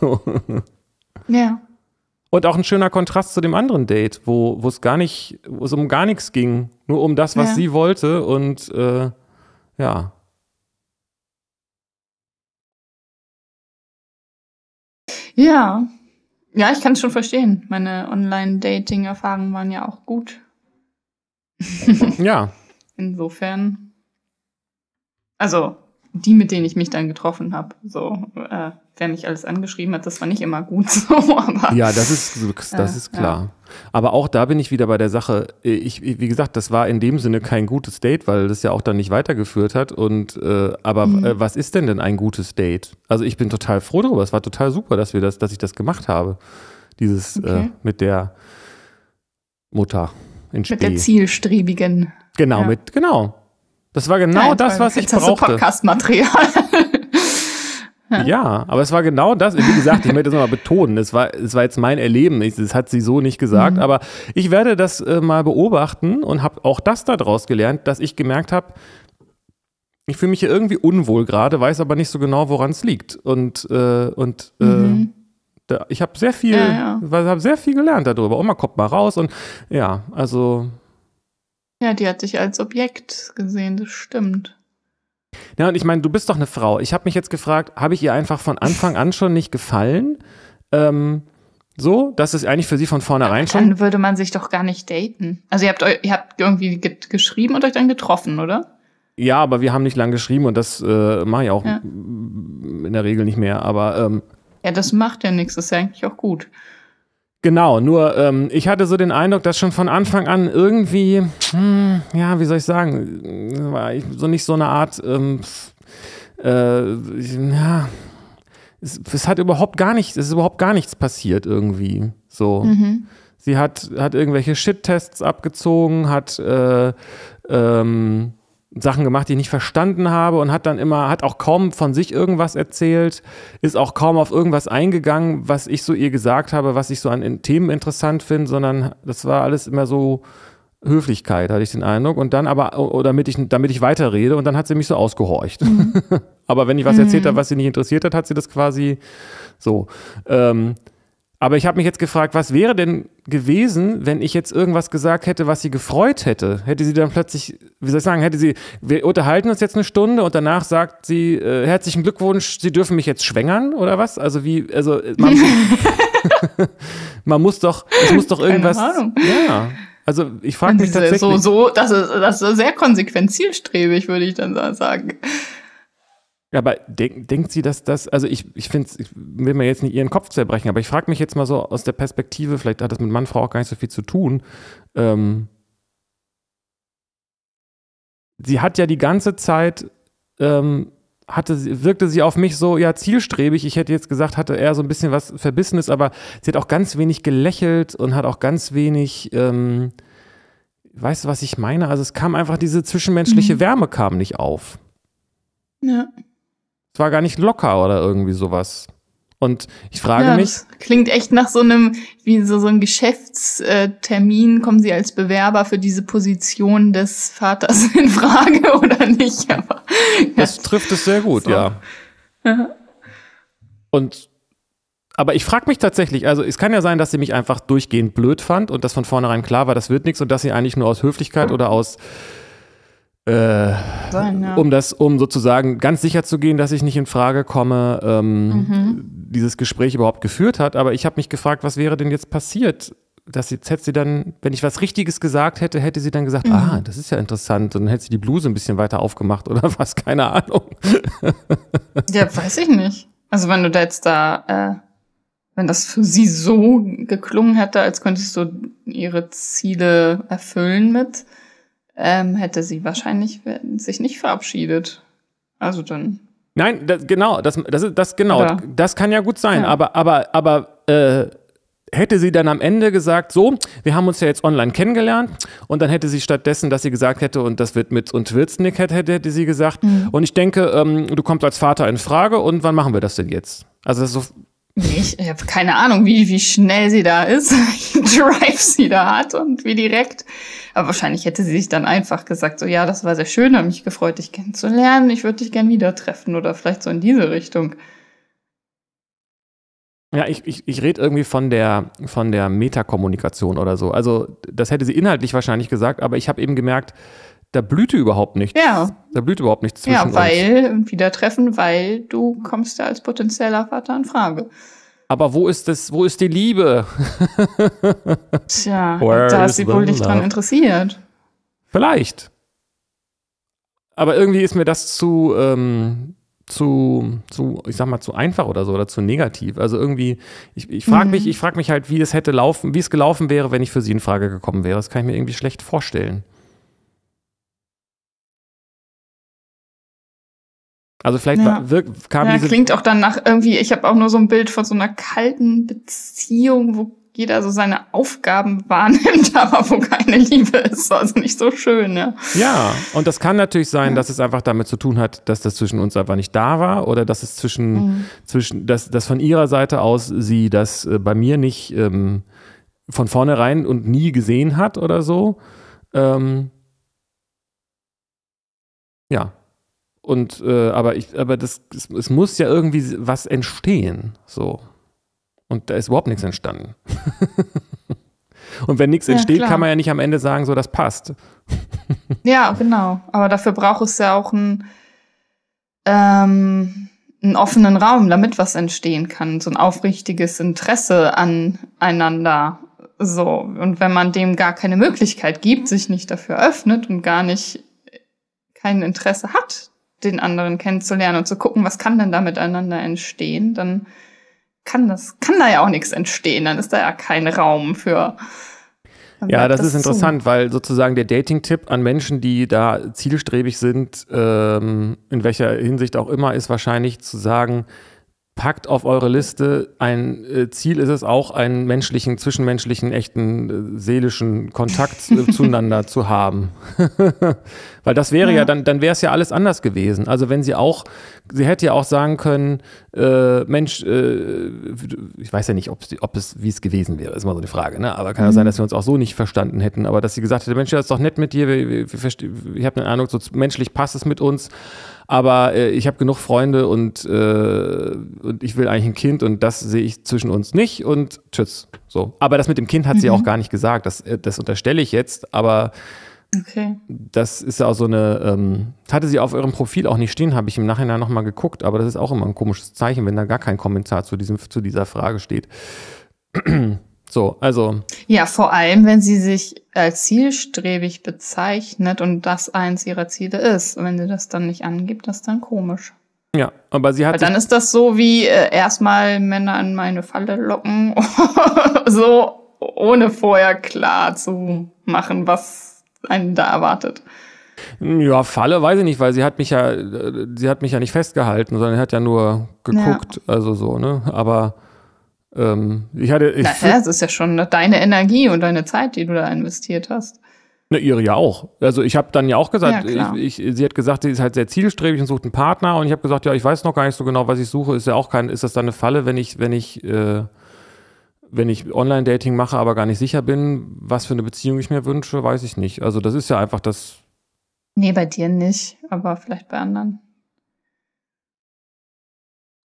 Speaker 1: [LAUGHS]
Speaker 2: ja.
Speaker 1: Und auch ein schöner Kontrast zu dem anderen Date, wo es gar nicht, wo es um gar nichts ging, nur um das, was ja. sie wollte und äh, ja.
Speaker 2: Ja, ja, ich kann es schon verstehen. Meine Online-Dating-Erfahrungen waren ja auch gut.
Speaker 1: ja.
Speaker 2: Insofern. Also, die, mit denen ich mich dann getroffen habe, so, äh, wer mich alles angeschrieben hat, das war nicht immer gut [LAUGHS] so. Aber,
Speaker 1: ja, das ist, das ist klar. Ja. Aber auch da bin ich wieder bei der Sache. Ich, wie gesagt, das war in dem Sinne kein gutes Date, weil das ja auch dann nicht weitergeführt hat. Und äh, aber mhm. äh, was ist denn denn ein gutes Date? Also ich bin total froh darüber. Es war total super, dass wir das, dass ich das gemacht habe. Dieses äh, okay. äh, mit der Mutter in Spee.
Speaker 2: Mit der zielstrebigen.
Speaker 1: Genau, ja. mit genau. Das war genau ja, das, was ich brauchte. Das
Speaker 2: Podcast-Material.
Speaker 1: Ja. aber es war genau das. Wie gesagt, ich möchte das nochmal betonen. Es war, es war jetzt mein Erleben. Das hat sie so nicht gesagt. Mhm. Aber ich werde das äh, mal beobachten und habe auch das daraus gelernt, dass ich gemerkt habe, ich fühle mich hier irgendwie unwohl gerade, weiß aber nicht so genau, woran es liegt. Und, äh, und äh, mhm. da, ich habe sehr viel, ja, ja. habe sehr viel gelernt darüber. Oma kommt mal raus und ja, also
Speaker 2: ja, die hat dich als Objekt gesehen, das stimmt.
Speaker 1: Ja, und ich meine, du bist doch eine Frau. Ich habe mich jetzt gefragt, habe ich ihr einfach von Anfang an schon nicht gefallen? Ähm, so, dass es eigentlich für sie von vornherein schon.
Speaker 2: Dann würde man sich doch gar nicht daten. Also ihr habt, ihr habt irgendwie geschrieben und euch dann getroffen, oder?
Speaker 1: Ja, aber wir haben nicht lang geschrieben und das äh, mache ich auch ja. in der Regel nicht mehr. Aber ähm,
Speaker 2: ja, das macht ja nichts. Das ist ja eigentlich auch gut.
Speaker 1: Genau, nur ähm, ich hatte so den Eindruck, dass schon von Anfang an irgendwie, hm, ja, wie soll ich sagen, war so nicht so eine Art, ähm, äh, ja, es, es, hat überhaupt gar nichts, es ist überhaupt gar nichts passiert irgendwie. So. Mhm. Sie hat, hat irgendwelche Shit-Tests abgezogen, hat äh, ähm, Sachen gemacht, die ich nicht verstanden habe und hat dann immer, hat auch kaum von sich irgendwas erzählt, ist auch kaum auf irgendwas eingegangen, was ich so ihr gesagt habe, was ich so an Themen interessant finde, sondern das war alles immer so Höflichkeit, hatte ich den Eindruck. Und dann aber, damit ich, damit ich weiterrede und dann hat sie mich so ausgehorcht. Mhm. [LAUGHS] aber wenn ich was erzählt habe, mhm. was sie nicht interessiert hat, hat sie das quasi so. Ähm, aber ich habe mich jetzt gefragt, was wäre denn gewesen, wenn ich jetzt irgendwas gesagt hätte, was sie gefreut hätte? Hätte sie dann plötzlich, wie soll ich sagen, hätte sie, wir unterhalten uns jetzt eine Stunde und danach sagt sie, äh, herzlichen Glückwunsch, Sie dürfen mich jetzt schwängern oder was? Also wie, also man, [LAUGHS] man muss doch, es muss doch irgendwas. Keine Ahnung. Ja. Also ich frage mich tatsächlich.
Speaker 2: So, so, das ist, das ist sehr konsequent zielstrebig, würde ich dann sagen.
Speaker 1: Ja, aber denk, denkt sie, dass das, also ich, ich finde, ich will mir jetzt nicht ihren Kopf zerbrechen, aber ich frage mich jetzt mal so aus der Perspektive, vielleicht hat das mit Mann, Frau auch gar nicht so viel zu tun. Ähm, sie hat ja die ganze Zeit, ähm, hatte, wirkte sie auf mich so, ja, zielstrebig. Ich hätte jetzt gesagt, hatte eher so ein bisschen was Verbissenes, aber sie hat auch ganz wenig gelächelt und hat auch ganz wenig, ähm, weißt du, was ich meine? Also es kam einfach, diese zwischenmenschliche mhm. Wärme kam nicht auf. Ja. War gar nicht locker oder irgendwie sowas. Und ich frage ja, mich.
Speaker 2: klingt echt nach so einem, wie so, so ein Geschäftstermin. Kommen Sie als Bewerber für diese Position des Vaters in Frage [LAUGHS] oder nicht? Aber,
Speaker 1: das ja. trifft es sehr gut, so. ja. Und aber ich frage mich tatsächlich, also es kann ja sein, dass sie mich einfach durchgehend blöd fand und dass von vornherein klar war, das wird nichts und dass sie eigentlich nur aus Höflichkeit oder aus äh, ja. um das, um sozusagen ganz sicher zu gehen, dass ich nicht in Frage komme, ähm, mhm. dieses Gespräch überhaupt geführt hat. Aber ich habe mich gefragt, was wäre denn jetzt passiert? Dass sie, hätte sie dann, wenn ich was Richtiges gesagt hätte, hätte sie dann gesagt, mhm. ah, das ist ja interessant. Und dann hätte sie die Bluse ein bisschen weiter aufgemacht oder [LAUGHS] was, keine Ahnung.
Speaker 2: ja, weiß ich nicht. Also wenn du da jetzt da, äh, wenn das für sie so geklungen hätte, als könntest du ihre Ziele erfüllen mit, ähm, hätte sie wahrscheinlich sich nicht verabschiedet. Also dann.
Speaker 1: Nein, das, genau, das, das, das, genau, Oder? das kann ja gut sein, ja. aber, aber, aber äh, hätte sie dann am Ende gesagt, so, wir haben uns ja jetzt online kennengelernt und dann hätte sie stattdessen, dass sie gesagt hätte, und das wird mit und Wilsnick, hätte, hätte sie gesagt, mhm. und ich denke, ähm, du kommst als Vater in Frage und wann machen wir das denn jetzt? Also das ist so
Speaker 2: ich, habe keine Ahnung, wie, wie schnell sie da ist, [LAUGHS] Drive sie da hat und wie direkt. Aber wahrscheinlich hätte sie sich dann einfach gesagt, so ja, das war sehr schön, habe mich gefreut, dich kennenzulernen, ich würde dich gern wieder treffen oder vielleicht so in diese Richtung.
Speaker 1: Ja, ich, ich, ich rede irgendwie von der, von der Metakommunikation oder so. Also, das hätte sie inhaltlich wahrscheinlich gesagt, aber ich habe eben gemerkt, da blühte überhaupt nichts. Ja. Da blüht überhaupt nichts zwischen
Speaker 2: Ja, weil, uns. wieder treffen, weil du kommst ja als potenzieller Vater in Frage.
Speaker 1: Aber wo ist das, wo ist die Liebe?
Speaker 2: Tja, [LAUGHS] Where da ist sie wohl nicht dran interessiert.
Speaker 1: Vielleicht. Aber irgendwie ist mir das zu, ähm, zu, zu, ich sag mal, zu einfach oder so oder zu negativ. Also irgendwie, ich, ich frage mhm. mich, ich frage mich halt, wie es hätte laufen, wie es gelaufen wäre, wenn ich für sie in Frage gekommen wäre. Das kann ich mir irgendwie schlecht vorstellen. Also vielleicht ja. war, wirk, kam
Speaker 2: ja,
Speaker 1: diese
Speaker 2: klingt auch dann nach irgendwie, ich habe auch nur so ein Bild von so einer kalten Beziehung, wo jeder so seine Aufgaben [LAUGHS] wahrnimmt, aber wo keine Liebe ist. Also nicht so schön, ja.
Speaker 1: Ja, und das kann natürlich sein, ja. dass es einfach damit zu tun hat, dass das zwischen uns einfach nicht da war oder dass es zwischen, mhm. zwischen dass, dass von ihrer Seite aus sie das äh, bei mir nicht ähm, von vornherein und nie gesehen hat oder so. Ähm, ja, und äh, aber ich, aber das, es, es, muss ja irgendwie was entstehen. So. Und da ist überhaupt nichts entstanden. [LAUGHS] Und wenn nichts ja, entsteht, klar. kann man ja nicht am Ende sagen, so das passt. [LAUGHS]
Speaker 2: ja, genau. Aber dafür braucht es ja auch einen, ähm, einen offenen Raum, damit was entstehen kann. So ein aufrichtiges Interesse aneinander. So. Und wenn man dem gar keine Möglichkeit gibt, sich nicht dafür öffnet und gar nicht kein Interesse hat, den anderen kennenzulernen und zu gucken, was kann denn da miteinander entstehen, dann kann das, kann da ja auch nichts entstehen, dann ist da ja kein Raum für.
Speaker 1: Ja, das, das, ist interessant, zu. weil sozusagen der Dating-Tipp an Menschen, die da zielstrebig sind, ähm, in welcher Hinsicht auch immer, ist wahrscheinlich zu sagen, packt auf eure Liste, ein äh, Ziel ist es auch, einen menschlichen, zwischenmenschlichen, echten, äh, seelischen Kontakt äh, [LAUGHS] zueinander zu haben. [LAUGHS] Weil das wäre ja, ja dann, dann wäre es ja alles anders gewesen. Also wenn sie auch, sie hätte ja auch sagen können, äh, Mensch, äh, ich weiß ja nicht, ob, es, wie es gewesen wäre, ist mal so eine Frage, ne? Aber kann ja mhm. sein, dass wir uns auch so nicht verstanden hätten. Aber dass sie gesagt hätte, Mensch, das ist doch nett mit dir, ich habe eine Ahnung, so menschlich passt es mit uns aber äh, ich habe genug Freunde und, äh, und ich will eigentlich ein Kind und das sehe ich zwischen uns nicht und tschüss. So. Aber das mit dem Kind hat mhm. sie auch gar nicht gesagt. Das, äh, das unterstelle ich jetzt, aber okay. das ist ja auch so eine, ähm, hatte sie auf ihrem Profil auch nicht stehen, habe ich im Nachhinein nochmal geguckt, aber das ist auch immer ein komisches Zeichen, wenn da gar kein Kommentar zu, diesem, zu dieser Frage steht. [CLEARS THROAT] So, also.
Speaker 2: Ja, vor allem, wenn sie sich als zielstrebig bezeichnet und das eins ihrer Ziele ist. Und wenn sie das dann nicht angibt, das ist dann komisch.
Speaker 1: Ja, aber sie hat.
Speaker 2: Weil dann ist das so wie äh, erstmal Männer in meine Falle locken, [LAUGHS] so ohne vorher klar zu machen, was einen da erwartet.
Speaker 1: Ja, Falle weiß ich nicht, weil sie hat mich ja, äh, sie hat mich ja nicht festgehalten, sondern hat ja nur geguckt, ja. also so, ne? Aber ähm, ich hatte. Ich
Speaker 2: naja, das ist ja schon deine Energie und deine Zeit, die du da investiert hast.
Speaker 1: Ne, ihre ja auch. Also ich habe dann ja auch gesagt, ja, ich, ich, sie hat gesagt, sie ist halt sehr zielstrebig und sucht einen Partner und ich habe gesagt, ja, ich weiß noch gar nicht so genau, was ich suche. Ist ja auch kein, ist das dann eine Falle, wenn ich, wenn ich, äh, wenn ich Online-Dating mache, aber gar nicht sicher bin, was für eine Beziehung ich mir wünsche, weiß ich nicht. Also das ist ja einfach das.
Speaker 2: Nee, bei dir nicht, aber vielleicht bei anderen.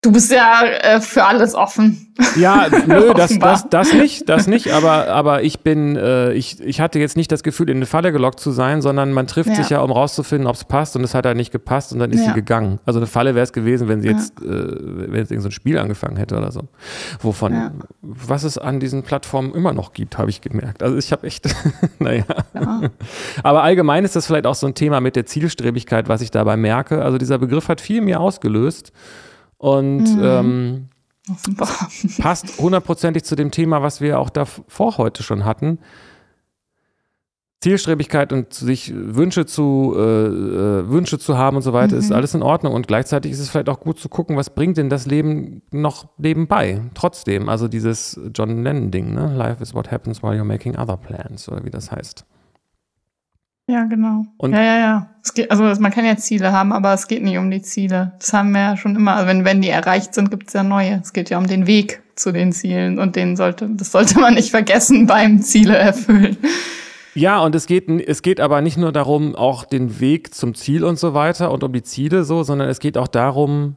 Speaker 2: Du bist ja äh, für alles offen.
Speaker 1: Ja, [LAUGHS] nö, das, das, das nicht, das nicht, aber, aber ich bin, äh, ich, ich hatte jetzt nicht das Gefühl, in eine Falle gelockt zu sein, sondern man trifft ja. sich ja, um rauszufinden, ob es passt und es hat halt nicht gepasst und dann ist ja. sie gegangen. Also eine Falle wäre es gewesen, wenn sie jetzt, ja. äh, wenn jetzt irgendein so Spiel angefangen hätte oder so. Wovon, was es an diesen Plattformen immer noch gibt, habe ich gemerkt. Also ich habe echt, [LAUGHS] naja. Aber allgemein ist das vielleicht auch so ein Thema mit der Zielstrebigkeit, was ich dabei merke. Also dieser Begriff hat viel mehr ausgelöst. Und mhm. ähm, [LAUGHS] passt hundertprozentig zu dem Thema, was wir auch davor heute schon hatten. Zielstrebigkeit und sich Wünsche zu, äh, äh, Wünsche zu haben und so weiter, mhm. ist alles in Ordnung. Und gleichzeitig ist es vielleicht auch gut zu gucken, was bringt denn das Leben noch nebenbei? Trotzdem, also dieses John Lennon-Ding, ne? Life is what happens while you're making other plans, oder wie das heißt.
Speaker 2: Ja, genau. Und ja, ja, ja. Geht, also man kann ja Ziele haben, aber es geht nicht um die Ziele. Das haben wir ja schon immer. Also wenn, wenn die erreicht sind, gibt es ja neue. Es geht ja um den Weg zu den Zielen und den sollte, das sollte man nicht vergessen beim Ziele erfüllen.
Speaker 1: Ja, und es geht, es geht aber nicht nur darum, auch den Weg zum Ziel und so weiter und um die Ziele so, sondern es geht auch darum,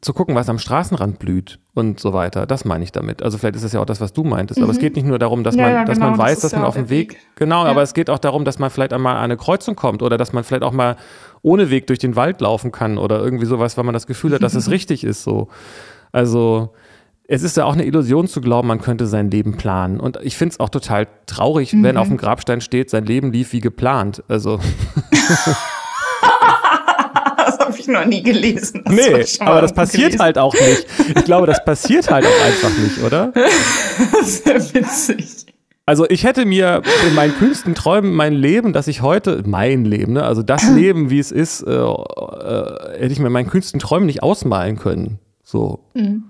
Speaker 1: zu gucken, was am Straßenrand blüht und so weiter. Das meine ich damit. Also vielleicht ist das ja auch das, was du meintest. Mhm. Aber es mhm. geht nicht nur darum, dass ja, man, ja, dass genau, man weiß, das dass man auf dem Weg, Weg. genau, aber es geht auch darum, dass man vielleicht einmal an eine Kreuzung kommt oder dass man vielleicht auch mal ohne Weg durch den Wald laufen kann oder irgendwie sowas, weil man das Gefühl hat, dass es [LAUGHS] richtig ist so. Also es ist ja auch eine Illusion zu glauben, man könnte sein Leben planen. Und ich finde es auch total traurig, mhm. wenn auf dem Grabstein steht, sein Leben lief wie geplant. Also [LAUGHS] [LAUGHS]
Speaker 2: noch nie gelesen.
Speaker 1: Das nee, aber das passiert gelesen. halt auch nicht. Ich glaube, das passiert halt auch einfach nicht, oder? [LAUGHS]
Speaker 2: Sehr witzig.
Speaker 1: Also ich hätte mir in meinen kühnsten Träumen mein Leben, das ich heute, mein Leben, ne, also das [CLEARS THROAT] Leben, wie es ist, äh, äh, hätte ich mir in meinen kühnsten Träumen nicht ausmalen können. So. Mhm.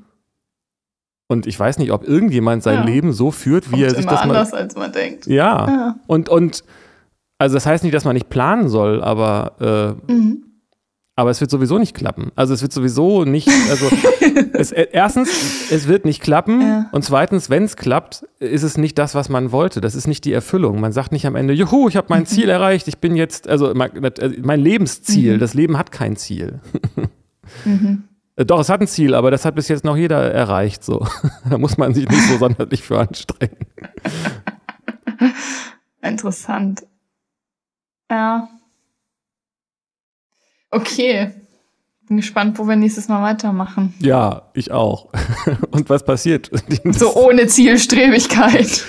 Speaker 1: Und ich weiß nicht, ob irgendjemand sein ja. Leben so führt, wie Kommt er sich das
Speaker 2: mal. anders, als man denkt.
Speaker 1: Ja. ja. Und, und also das heißt nicht, dass man nicht planen soll, aber äh, mhm. Aber es wird sowieso nicht klappen. Also es wird sowieso nicht, also [LAUGHS] es, äh, erstens, es wird nicht klappen ja. und zweitens, wenn es klappt, ist es nicht das, was man wollte. Das ist nicht die Erfüllung. Man sagt nicht am Ende, juhu, ich habe mein [LAUGHS] Ziel erreicht, ich bin jetzt, also mein, äh, mein Lebensziel, mhm. das Leben hat kein Ziel. mhm. Äh, doch, es hat ein Ziel, aber das hat bis jetzt noch jeder erreicht. So. [LAUGHS] da muss man sich nicht so sonderlich für anstrengen.
Speaker 2: Interessant. Ja. Okay. Bin gespannt, wo wir nächstes Mal weitermachen.
Speaker 1: Ja, ich auch. [LAUGHS] Und was passiert? [LAUGHS]
Speaker 2: So ohne Zielstrebigkeit.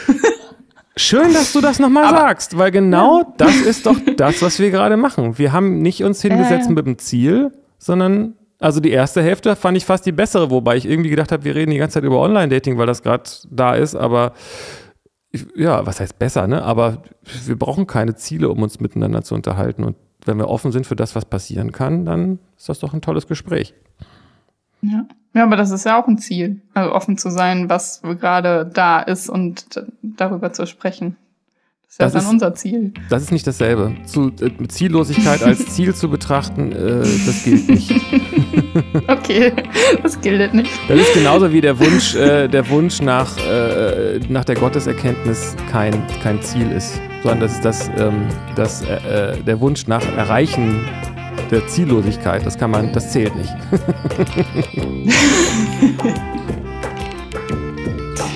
Speaker 1: Schön, dass du das nochmal sagst, weil genau ja. das ist doch das, was wir gerade machen. Wir haben nicht uns hingesetzt äh. mit dem Ziel, sondern also die erste Hälfte fand ich fast die bessere, wobei ich irgendwie gedacht habe, wir reden die ganze Zeit über Online-Dating, weil das gerade da ist, aber ja, was heißt besser, ne? Aber wir brauchen keine Ziele, um uns miteinander zu unterhalten und wenn wir offen sind für das, was passieren kann, dann ist das doch ein tolles Gespräch.
Speaker 2: Ja. ja, aber das ist ja auch ein Ziel. Also offen zu sein, was gerade da ist und darüber zu sprechen. Das ist das dann ist, unser Ziel.
Speaker 1: Das ist nicht dasselbe. Zu, äh, Ziellosigkeit als [LAUGHS] Ziel zu betrachten, äh, das gilt nicht. [LAUGHS]
Speaker 2: okay, das gilt nicht.
Speaker 1: Das ist genauso wie der Wunsch, äh, der Wunsch nach, äh, nach der Gotteserkenntnis kein, kein Ziel ist, sondern das ist das, ähm, das, äh, äh, der Wunsch nach Erreichen der Ziellosigkeit. Das kann man, das zählt nicht. [LAUGHS]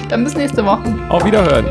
Speaker 2: Dann bis nächste Woche.
Speaker 1: Auf Wiederhören.